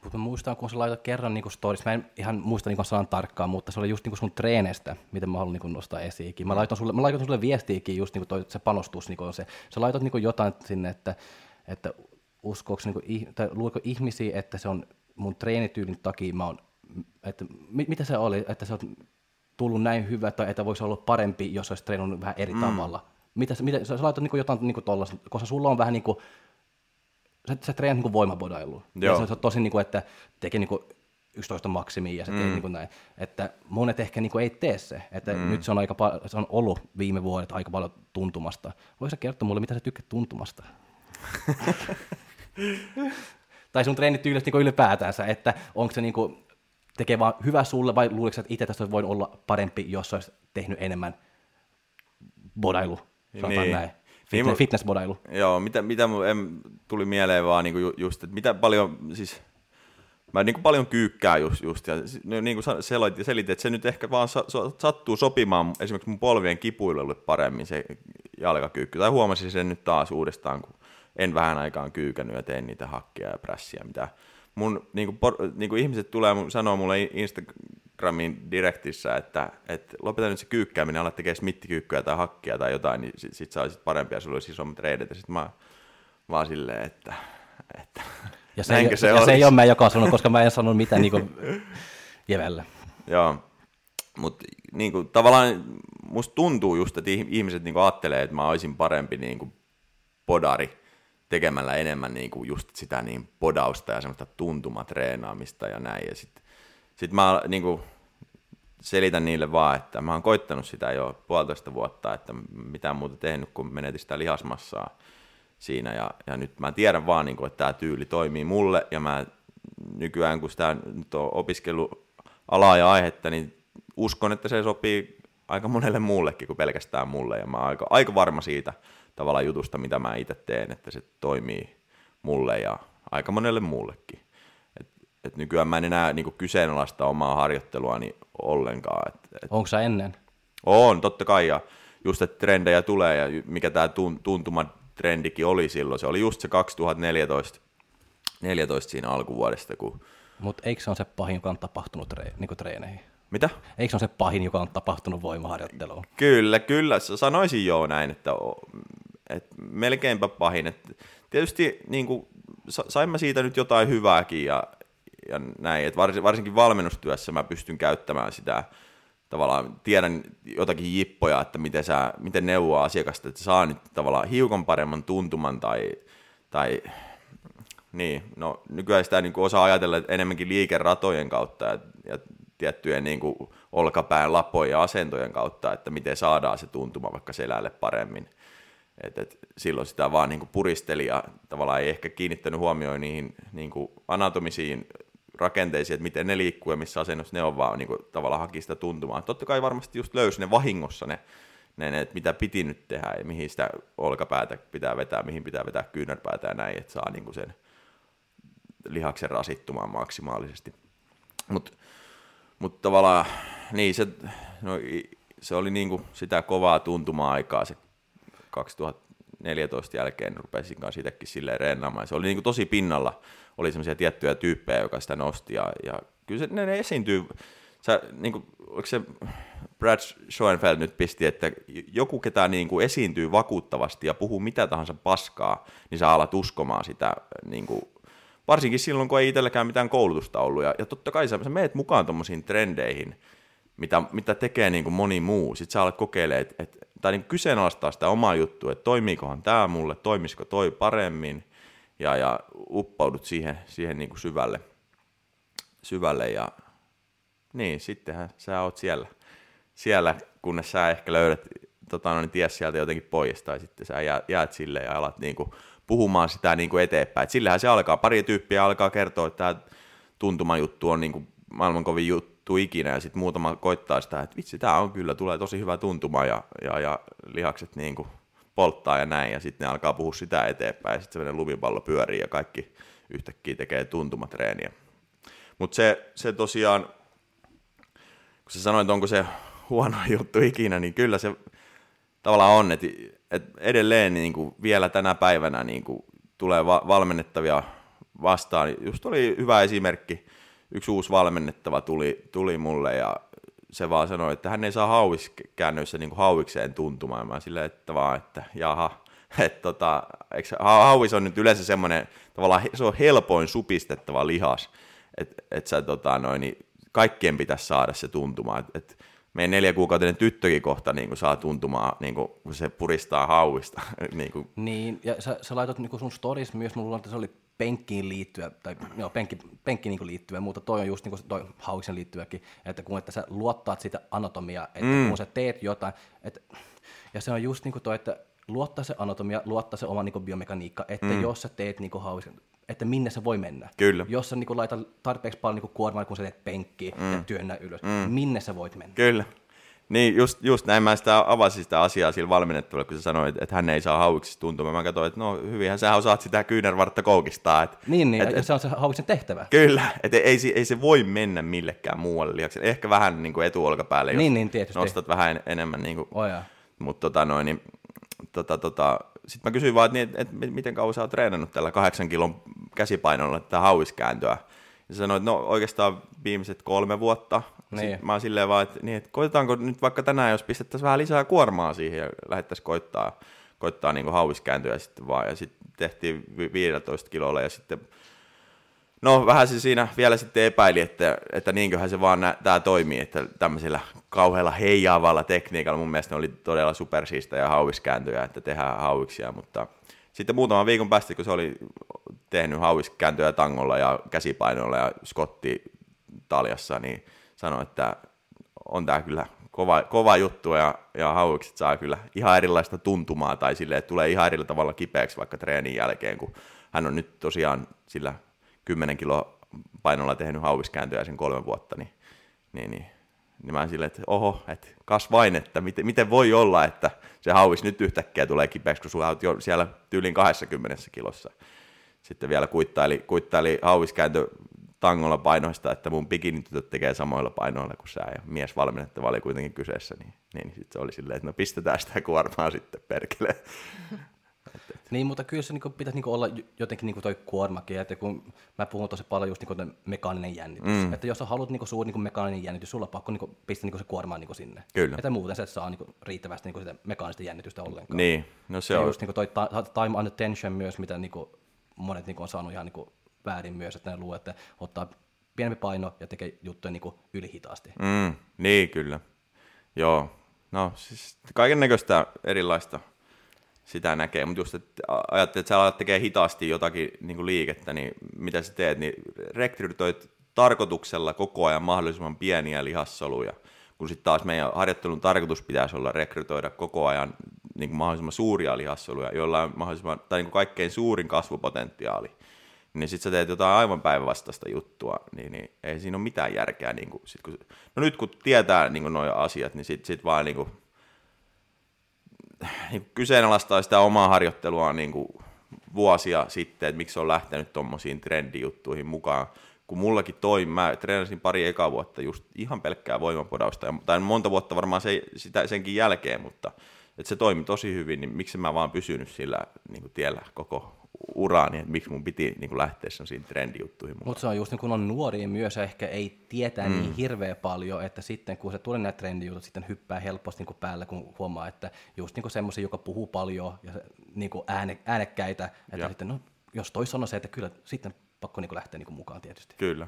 Mutta mä muistan, kun sä laitat kerran niin stories, mä en ihan muista niin sanan tarkkaan, mutta se oli just niin sun treeneistä, miten mä haluan niin nostaa esiinkin. Mä laitoin sulle, mä laitoin sulle viestiäkin just niin toi, se panostus, niin se, sä laitot niin jotain sinne, että, että uskooko, niin tai luuliko ihmisiä, että se on mun treenityylin takia, mä oon, että mit, mitä se oli, että se on tullut näin hyvä, tai että voisi olla parempi, jos olisi treenannut vähän eri mm. tavalla. Mitä, mitä, sä, sä laitat niin jotain niin tollaista, koska sulla on vähän niin kuin, sä, sä treenat niin voimabodailua. Ja se, se on tosi niin kuin, että tekee niin kuin 11 maksimia ja se mm. tekee niin kuin näin. Että monet ehkä niin kuin ei tee se. Että mm. nyt se on, aika pa- se on ollut viime vuodet aika paljon tuntumasta. Voisi kertoa mulle, mitä sä tykkäät tuntumasta? tai sun treenityylistä niin ylipäätänsä, että onko se niin kuin, tekee vaan hyvä sulle vai luuletko, että itse tästä voin olla parempi, jos olisi tehnyt enemmän bodailu, niin. näin. Fitness, niin, fitnessbodailu. Joo, mitä, mitä mun en, tuli mieleen vaan niinku just, että mitä paljon, siis mä niinku paljon kyykkää just, just ja niin kuin selitin, selitin, että se nyt ehkä vaan sa, sattuu sopimaan esimerkiksi mun polvien kipuilulle paremmin se jalkakyykky. Tai huomasin sen nyt taas uudestaan, kun en vähän aikaan kyykännyt ja teen niitä hakkia ja prässiä, mitä mun niin kuin, por, niin kuin ihmiset tulee sanoo mulle Instagramin direktissä, että, että lopeta nyt se kyykkääminen, ala tekee smittikyykkyä tai hakkia tai jotain, niin sit, sit saisit parempia, sulla olisi isommat reidet. Ja sit mä vaan silleen, että, että ja se, ei, se, ja se ei ole mä joka sanonut, koska mä en sanonut mitään niin kuin jevellä. Joo, mutta niin kuin, tavallaan musta tuntuu just, että ihmiset niin kuin ajattelee, että mä olisin parempi niin kuin podari, tekemällä enemmän niin kuin just sitä niin podausta ja semmoista tuntumatreenaamista ja näin. Ja sitten sit mä niin kuin selitän niille vaan, että mä oon koittanut sitä jo puolitoista vuotta, että mitään muuta tehnyt kuin menetin sitä lihasmassaa siinä. Ja, ja nyt mä tiedän vaan, niin kuin, että tämä tyyli toimii mulle ja mä nykyään, kun sitä nyt on opiskellut alaa ja aihetta, niin uskon, että se sopii aika monelle muullekin kuin pelkästään mulle ja mä oon aika, aika varma siitä, tavallaan jutusta, mitä mä itse teen, että se toimii mulle ja aika monelle muullekin. Et, et nykyään mä en enää niinku kyseenalaista omaa harjoitteluani ollenkaan. Et, et Onko sä ennen? On, totta kai. Ja just, että trendejä tulee ja mikä tämä tuntuma trendikin oli silloin. Se oli just se 2014 14 siinä alkuvuodesta. Kun... Mutta eikö se ole se pahin, joka on tapahtunut tre- niinku treeneihin? Mitä? Eikö se ole se pahin, joka on tapahtunut voimaharjoitteluun? Kyllä, kyllä. Sanoisin joo näin, että että melkeinpä pahin. että tietysti niin kuin, saimme siitä nyt jotain hyvääkin ja, ja näin, että varsinkin valmennustyössä mä pystyn käyttämään sitä, tavallaan tiedän jotakin jippoja, että miten, sä, miten neuvoa asiakasta, että saa nyt tavallaan hiukan paremman tuntuman tai, tai niin, no nykyään sitä niin kuin osaa ajatella enemmänkin liikeratojen kautta ja, ja tiettyjen niin kuin olkapään lapojen ja asentojen kautta, että miten saadaan se tuntuma vaikka selälle paremmin. Et, et silloin sitä vaan niin puristeli ja tavallaan ei ehkä kiinnittänyt huomioon niihin niin anatomisiin rakenteisiin, että miten ne liikkuu ja missä asennossa ne on, vaan niin kuin, tavallaan haki sitä tuntumaan. Totta kai varmasti just löysi ne vahingossa ne, ne, ne, että mitä piti nyt tehdä ja mihin sitä olkapäätä pitää vetää, mihin pitää vetää kyynärpäätä ja näin, että saa niin sen lihaksen rasittumaan maksimaalisesti. Mutta mut tavallaan niin se, no, se oli niin sitä kovaa tuntuma-aikaa se 2014 jälkeen rupesin kanssa itsekin silleen reenaamaan. Se oli niin kuin tosi pinnalla, oli semmoisia tiettyjä tyyppejä, joka sitä nosti, ja, ja kyllä se, ne, ne esiintyy, sä, niin kuin, oliko se Brad Schoenfeld nyt pisti, että joku, ketä niin kuin esiintyy vakuuttavasti ja puhuu mitä tahansa paskaa, niin sä alat uskomaan sitä, niin kuin, varsinkin silloin, kun ei itselläkään mitään koulutusta ollut, ja, ja totta kai sä, sä meet mukaan tuommoisiin trendeihin, mitä, mitä tekee niin kuin moni muu. Sitten sä alat kokeilemaan, että et, tai niin kyseenalaistaa sitä omaa juttua, että toimiikohan tämä mulle, toimisiko toi paremmin, ja, ja uppaudut siihen, siihen niin kuin syvälle, syvälle, ja niin, sittenhän sä oot siellä. siellä, kunnes sä ehkä löydät tota, no, niin ties sieltä jotenkin pois, tai sitten sä jäät, sille ja alat niin kuin, puhumaan sitä niin kuin eteenpäin. Et sillähän se alkaa, pari tyyppiä alkaa kertoa, että tämä tuntumajuttu on niin kuin maailman kovin juttu ikinä, ja sitten muutama koittaa sitä, että vitsi, tämä on kyllä, tulee tosi hyvä tuntuma, ja, ja, ja lihakset niin kuin polttaa ja näin, ja sitten ne alkaa puhua sitä eteenpäin, ja sitten se lumipallo pyörii, ja kaikki yhtäkkiä tekee tuntumatreeniä. Mutta se, se tosiaan, kun sä sanoit, onko se huono juttu ikinä, niin kyllä se tavallaan on, että, että edelleen niin kuin vielä tänä päivänä niin kuin tulee va- valmennettavia vastaan. Just oli hyvä esimerkki, yksi uusi valmennettava tuli, tuli mulle ja se vaan sanoi, että hän ei saa hauiskäännöissä niin hauikseen tuntumaan. Mä silleen, että vaan, että jaha, että tota, eikö, hauis on nyt yleensä semmoinen, tavallaan se on helpoin supistettava lihas, että et sä tota, noin, niin kaikkien pitäisi saada se tuntuma, että et, meidän neljä kuukautinen tyttökin kohta niin kuin saa tuntumaan, niin kuin, kun se puristaa hauista. niin, kuin. niin, ja sä, sä laitat niin sun stories myös, mulla että se oli penkkiin liittyä, tai joo, penkki, penkki niin liittyä, mutta toi on just niin kuin toi hauiksen liittyväkin, että kun että sä luottaat sitä anatomia, että mm. kun sä teet jotain, että, ja se on just niin kuin toi, että luottaa se anatomia, luottaa se oma niin biomekaniikka, että mm. jos sä teet niin hauiksen, että minne se voi mennä. Kyllä. Jos sä niin laitat tarpeeksi paljon niin kuormaa, kun sä teet penkkiä mm. ja työnnä ylös, mm. minne sä voit mennä. Kyllä. Niin, just, just näin mä sitä avasin sitä asiaa sillä valmennettavalle, kun sä sanoit, että hän ei saa hauiksista tuntua. Mä katsoin, että no hyvinhän sä osaat sitä kyynärvartta koukistaa. Että, niin, niin et, ja se on se hauiksen tehtävä. Kyllä, että ei, ei, se voi mennä millekään muualle lihakselle. Ehkä vähän niin kuin etuolkapäälle, jos niin, niin, tietysti. nostat vähän enemmän. Niin kuin, oh, mutta tota noin, niin, tota, tota, sitten mä kysyin vaan, että, niin, että miten kauan sä oot treenannut tällä kahdeksan kilon käsipainolla tätä hauiskääntöä. Ja sanoin, että no oikeastaan viimeiset kolme vuotta. Niin. Sitten mä oon silleen vaan, että, niin, että koitetaanko nyt vaikka tänään, jos pistettäisiin vähän lisää kuormaa siihen ja lähdettäisiin koittaa, koittaa niin hauiskääntöä sitten vaan. Ja sitten tehtiin 15 kilolla ja sitten No vähän se siinä vielä sitten epäili, että, että niinköhän se vaan tämä toimii, että tämmöisellä kauhealla heijaavalla tekniikalla mun mielestä ne oli todella supersiistä ja hauiskääntöjä, että tehdään hauiksia, mutta sitten muutaman viikon päästä, kun se oli tehnyt hauiskääntöjä tangolla ja käsipainolla ja skotti taljassa, niin sanoi, että on tämä kyllä kova, kova juttu ja, ja hauikset saa kyllä ihan erilaista tuntumaa tai silleen, että tulee ihan eri tavalla kipeäksi vaikka treenin jälkeen, kun hän on nyt tosiaan sillä 10 kilo painolla tehnyt hauiskääntöjä sen kolme vuotta, niin, niin, niin, niin mä silleen, että oho, että kas vain, että miten, miten voi olla, että se hauis nyt yhtäkkiä tulee kipeäksi, kun sulla jo siellä tyylin 20 kilossa. Sitten vielä kuittaili, kuittaili hauiskääntö tangolla painoista, että mun bikinitytöt tekee samoilla painoilla kuin sä, ja mies valmennettava oli kuitenkin kyseessä, niin, niin sitten se oli silleen, että no pistetään sitä kuormaa sitten perkele. Niin, mutta kyllä se niin pitäisi niin olla jotenkin niin toi kuormakin, että kun mä puhun tosi paljon just niin mekaaninen jännitys, mm. että jos sä haluat niin suuri niin mekaaninen jännitys, sulla on pakko niin pistää niin se kuorma niin sinne. Kyllä. Että muuten sä et saa niin riittävästi niin sitä mekaanista jännitystä ollenkaan. Niin, no se ja on. just niin toi time under tension myös, mitä niin monet niin on saanut ihan niin väärin myös, että ne luulee, että ottaa pienempi paino ja tekee juttuja niin ylihitaasti. Mm, niin, kyllä. Joo, no siis kaiken näköistä erilaista sitä näkee, mutta just, että ajattelet, että sä alat tekemään hitaasti jotakin niin kuin liikettä, niin mitä sä teet, niin rekrytoit tarkoituksella koko ajan mahdollisimman pieniä lihassoluja, kun sitten taas meidän harjoittelun tarkoitus pitäisi olla rekrytoida koko ajan niin kuin mahdollisimman suuria lihassoluja, joilla on mahdollisimman, tai niin kuin kaikkein suurin kasvupotentiaali. Niin sitten sä teet jotain aivan päinvastaista juttua, niin, niin ei siinä ole mitään järkeä. Niin kuin, sit kun, no nyt kun tietää niin nuo asiat, niin sitten sit vaan niin kuin, niin kyseenalaistaa sitä omaa harjoittelua niin kuin vuosia sitten, että miksi on lähtenyt tuommoisiin trendijuttuihin mukaan. Kun mullakin toi, mä treenasin pari eka vuotta just ihan pelkkää voimapodausta, tai monta vuotta varmaan se, sitä, senkin jälkeen, mutta että se toimi tosi hyvin, niin miksi mä vaan pysynyt sillä niin kuin tiellä koko uraani, että miksi mun piti niin kuin lähteä sellaisiin trendijuttuihin Mutta se on just niin kun on nuoria myös, ehkä ei tietää niin mm. niin hirveän paljon, että sitten kun se tulee nämä trendijutut, sitten hyppää helposti niin kuin päällä, kun huomaa, että just niin semmoisia, joka puhuu paljon ja niin kuin ääne, äänekkäitä, että ja. sitten no, jos toi sanoo se, että kyllä sitten pakko niin kuin lähteä niin kuin mukaan tietysti. Kyllä.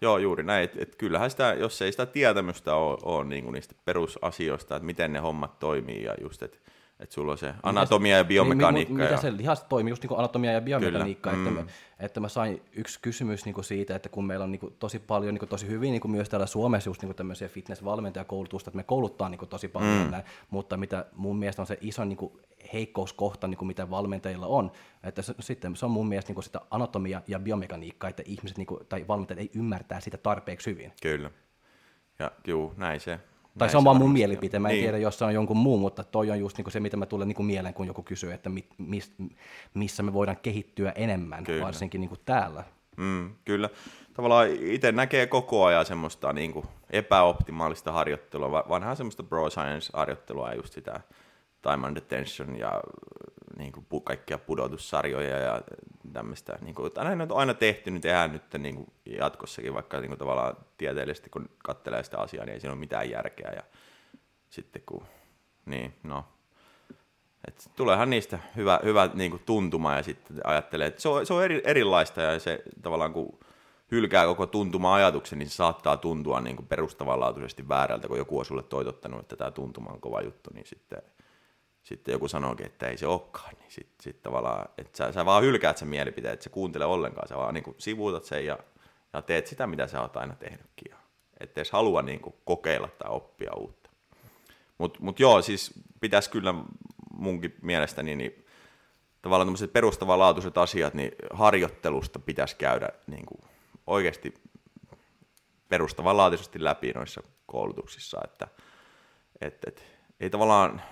Joo, juuri näin. Et, et kyllähän sitä, jos ei sitä tietämystä ole, ole niin kuin niistä perusasioista, että miten ne hommat toimii ja just, että Että sulla on se anatomia ja biomekaniikka. Niin, ja... Mitä se lihas toimii, just niin kuin anatomia ja biomekaniikka. Kyllä. Että, mm. mä, että mä sain yksi kysymys niin kuin siitä, että kun meillä on niin kuin tosi paljon, niin kuin tosi hyvin niin kuin myös täällä Suomessa just niin kuin tämmöisiä fitness-valmentajakoulutusta, että me kouluttaa niin kuin tosi paljon mm. näin, mutta mitä mun mielestä on se iso niin kuin heikkouskohta, niin kuin mitä valmentajilla on, että se, sitten se on mun mielestä niin kuin sitä anatomia ja biomekaniikkaa, että ihmiset niin kuin, tai valmentajat ei ymmärtää sitä tarpeeksi hyvin. Kyllä. Ja juu, näin se. Tai se on vaan mun mielipite, mä en niin. tiedä, jos se on jonkun muu, mutta toi on just niinku se, mitä mä tulen niinku mieleen, kun joku kysyy, että mit, mis, missä me voidaan kehittyä enemmän, kyllä. varsinkin niinku täällä. Mm, kyllä. Tavallaan itse näkee koko ajan semmoista niinku epäoptimaalista harjoittelua, vanhaa semmoista bro science-harjoittelua ja just sitä time and attention ja niin kuin kaikkia pudotussarjoja ja tämmöistä. Niin kuin, aina, aina tehty, niin tehdään nyt niin kuin jatkossakin, vaikka niin kuin tavallaan tieteellisesti, kun katselee sitä asiaa, niin ei siinä ole mitään järkeä. Ja sitten kun, niin, no, et tuleehan niistä hyvä, hyvä niin kuin tuntuma ja sitten ajattelee, että se on, se on eri, erilaista ja se tavallaan kun hylkää koko tuntuma-ajatuksen, niin se saattaa tuntua niin kuin perustavanlaatuisesti väärältä, kun joku on sulle toitottanut, että tämä tuntuma on kova juttu, niin sitten sitten joku sanookin, että ei se olekaan, niin sitten sit tavallaan, että sä, sä vaan hylkäät sen mielipiteen, että se kuuntele ollenkaan, sä vaan niin sivuutat sen ja, ja teet sitä, mitä sä oot aina tehnytkin, ja et edes halua niin kuin kokeilla tai oppia uutta. Mutta mut joo, siis pitäisi kyllä munkin mielestäni niin tavallaan tämmöiset perustavanlaatuiset asiat, niin harjoittelusta pitäisi käydä niin kuin oikeasti perustavanlaatuisesti läpi noissa koulutuksissa, että et, et, ei tavallaan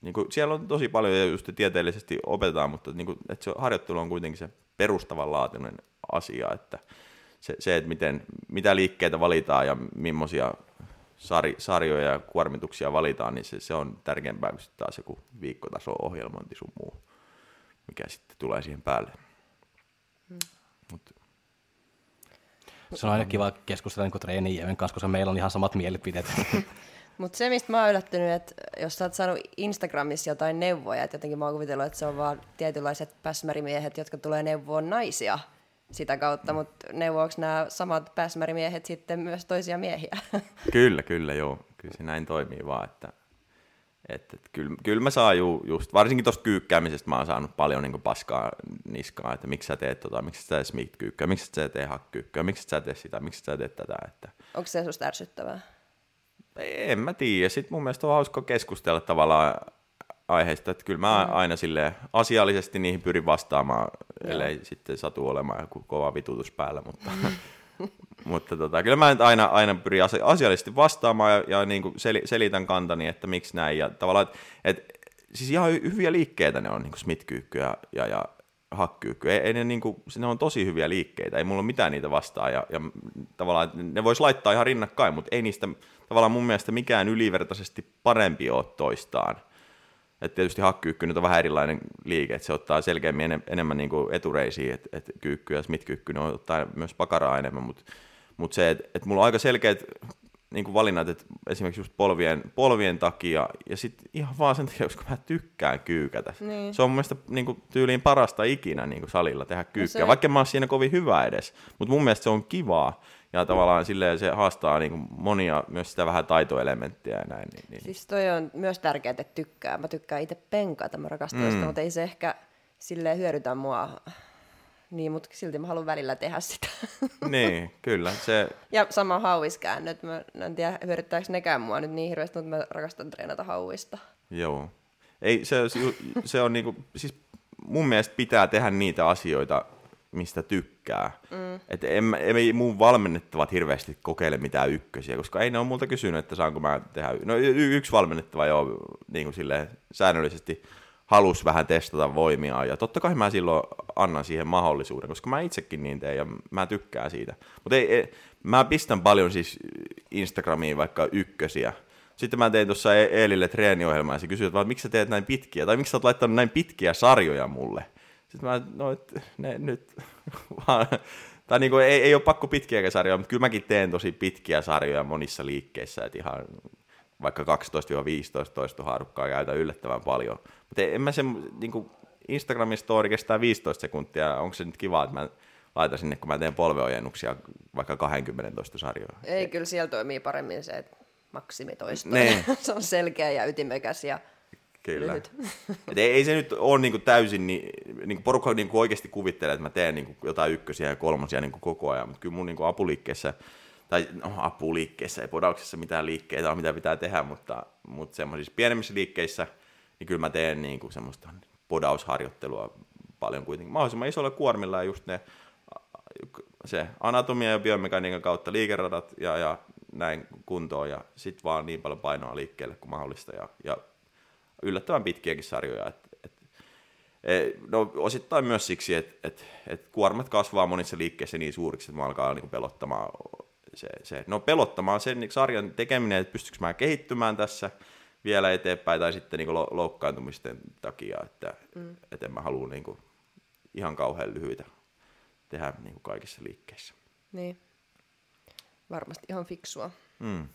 niin kuin, siellä on tosi paljon ja just tieteellisesti opetetaan, mutta niin kuin, että se harjoittelu on kuitenkin se perustavanlaatuinen asia, että se, se että miten, mitä liikkeitä valitaan ja millaisia sari, sarjoja ja kuormituksia valitaan, niin se, se on tärkeämpää kuin taas joku viikkotaso ohjelmointi sun muu, mikä sitten tulee siihen päälle. Hmm. Mut. Se on aina kiva keskustella niin treenien kanssa, koska meillä on ihan samat mielipiteet. Mutta se, mistä mä oon yllättynyt, että jos sä oot saanut Instagramissa jotain neuvoja, että jotenkin mä oon kuvitellut, että se on vaan tietynlaiset päsmärimiehet, jotka tulee neuvoon naisia sitä kautta, mutta neuvoako nämä samat päsmärimiehet sitten myös toisia miehiä? Kyllä, kyllä, joo. Kyllä se näin toimii vaan, että että, että kyllä, kyllä mä saan ju, just, varsinkin tuosta kyykkäämisestä mä oon saanut paljon niin paskaa niskaa, että miksi sä teet tota, miksi sä teet kyykköä, miksi sä teet hakkyykköä, miksi sä teet sitä, miksi sä teet tätä. Että... Onko se susta ärsyttävää? En mä tiedä. Sitten mun mielestä on hauska keskustella tavallaan aiheista, että kyllä mä mm. aina sille asiallisesti niihin pyrin vastaamaan, Joo. ellei sitten satu olemaan joku kova vitutus päällä, mutta, mutta tota, kyllä mä aina, aina pyrin asiallisesti vastaamaan ja, ja niin kuin sel, selitän kantani, että miksi näin ja tavallaan, että, että siis ihan hyviä liikkeitä ne on, niin kuin smith ja, ja, ja hakkyykky. Ei, ei ne, niin kuin, ne on tosi hyviä liikkeitä, ei mulla ole mitään niitä vastaan ja, ja tavallaan ne voisi laittaa ihan rinnakkain, mutta ei niistä tavallaan mun mielestä mikään ylivertaisesti parempi ole toistaan. Et tietysti hakkyykky nyt on vähän erilainen liike, että se ottaa selkeämmin en, enemmän niin kuin etureisiin, että et kyykky ja ne ottaa myös pakaraa enemmän, mutta mut se, että et mulla on aika selkeät niin kuin valinnat, että esimerkiksi just polvien, polvien takia, ja sitten ihan vaan sen takia, koska mä tykkään kyykätä. Niin. Se on mun mielestä niin kuin, tyyliin parasta ikinä niin kuin salilla tehdä kyykkyä, no se... vaikka mä oon siinä kovin hyvä edes. Mutta mun mielestä se on kivaa, ja tavallaan silleen se haastaa niin kuin monia myös sitä vähän taitoelementtiä ja näin. Niin, niin. Siis toi on myös tärkeää, että tykkää. Mä tykkään itse penkata, mä rakastan mm. sitä, mutta ei se ehkä silleen hyödytä mua niin, mutta silti mä haluan välillä tehdä sitä. Niin, kyllä. Se... Ja sama hauiskäännöt. Mä en tiedä, hyödyttääkö nekään mua nyt niin hirveästi, mutta mä rakastan treenata hauista. Joo. Ei, se, se on niinku, siis mun mielestä pitää tehdä niitä asioita, mistä tykkää. Mm. Et en, ei mun valmennettavat hirveästi kokeile mitään ykkösiä, koska ei ne ole multa kysynyt, että saanko mä tehdä. No y- yksi valmennettava jo niin kuin silleen, säännöllisesti halus vähän testata voimia, ja totta kai mä silloin annan siihen mahdollisuuden, koska mä itsekin niin teen, ja mä tykkään siitä. Mutta ei, ei, mä pistän paljon siis Instagramiin vaikka ykkösiä, sitten mä tein tuossa e- Eelille treeniohjelmaa, ja se kysyi, että miksi sä teet näin pitkiä, tai miksi sä oot laittanut näin pitkiä sarjoja mulle. Sitten mä, no et, ne nyt vaan, tai kuin, ei, ei ole pakko pitkiä sarjoja, mutta kyllä mäkin teen tosi pitkiä sarjoja monissa liikkeissä, että ihan vaikka 12-15 toistohaarukkaa käytän yllättävän paljon. Mutta en mä se, niin kuin Instagramin story kestää 15 sekuntia, onko se nyt kiva, että mä laitan sinne, kun mä teen polveojennuksia vaikka 20 toista sarjoja. Ei, kyllä siellä toimii paremmin se, että maksimitoisto. Niin. se on selkeä ja ytimekäs ja Kyllä. Lyhyt. Et ei, ei, se nyt ole niinku täysin, niin, niinku porukka niinku oikeasti kuvittelee, että mä teen niinku jotain ykkösiä ja kolmosia niinku koko ajan, mutta kyllä mun niinku apuliikkeessä, tai no, apuliikkeessä, ei podauksessa mitään liikkeitä ole, mitä pitää tehdä, mutta, mutta semmoisissa pienemmissä liikkeissä, niin kyllä mä teen niinku semmoista podausharjoittelua paljon kuitenkin. Mahdollisimman isolla kuormilla ja just ne, se anatomia ja biomekaniikan kautta liikeradat ja, ja näin kuntoon ja sitten vaan niin paljon painoa liikkeelle kuin mahdollista ja, ja yllättävän pitkiäkin sarjoja. Et, et, e, no, osittain myös siksi, että et, et kuormat kasvaa monissa liikkeissä niin suuriksi, että mä alkaa niinku pelottamaan se, se, no pelottamaan sen niin sarjan tekeminen, että pystyykö mä kehittymään tässä vielä eteenpäin tai sitten niin loukkaantumisten takia, että mm. et en mä halua niin ihan kauhean lyhyitä tehdä niin kaikissa liikkeissä. Niin. Varmasti ihan fiksua. Mm.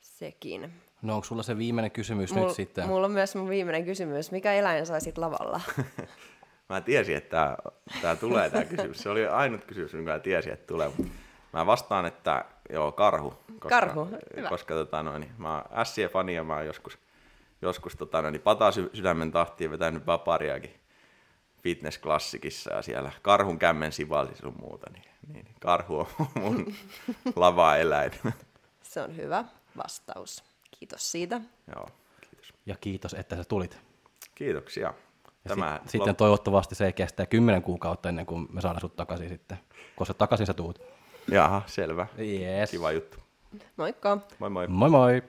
Sekin. No onko sulla se viimeinen kysymys Mul, nyt sitten? Mulla on myös mun viimeinen kysymys. Mikä eläin saisit lavalla? Mä tiesin, että tämä tulee tämä kysymys. Se oli ainut kysymys, minkä mä tiesin, että tulee. Mä vastaan, että joo, karhu. Koska, Karhu, hyvä. Koska tota, noin, mä oon SC-fani ja mä oon joskus, joskus tota, noin, pataa sy- sydämen tahtiin vetänyt vapariakin fitnessklassikissa ja siellä karhun kämmen sivalsi sun muuta, niin, niin karhu on mun lava-eläin. Se on hyvä vastaus. Kiitos siitä. Joo, kiitos. Ja kiitos, että sä tulit. Kiitoksia. Ja Tämä sit, sitten toivottavasti se kestää kymmenen kuukautta ennen kuin me saadaan sut takaisin sitten. Koska takaisin sä tuut. Jaha, selvä. Yes. Kiva juttu. Moikka! Moi moi. Moi moi!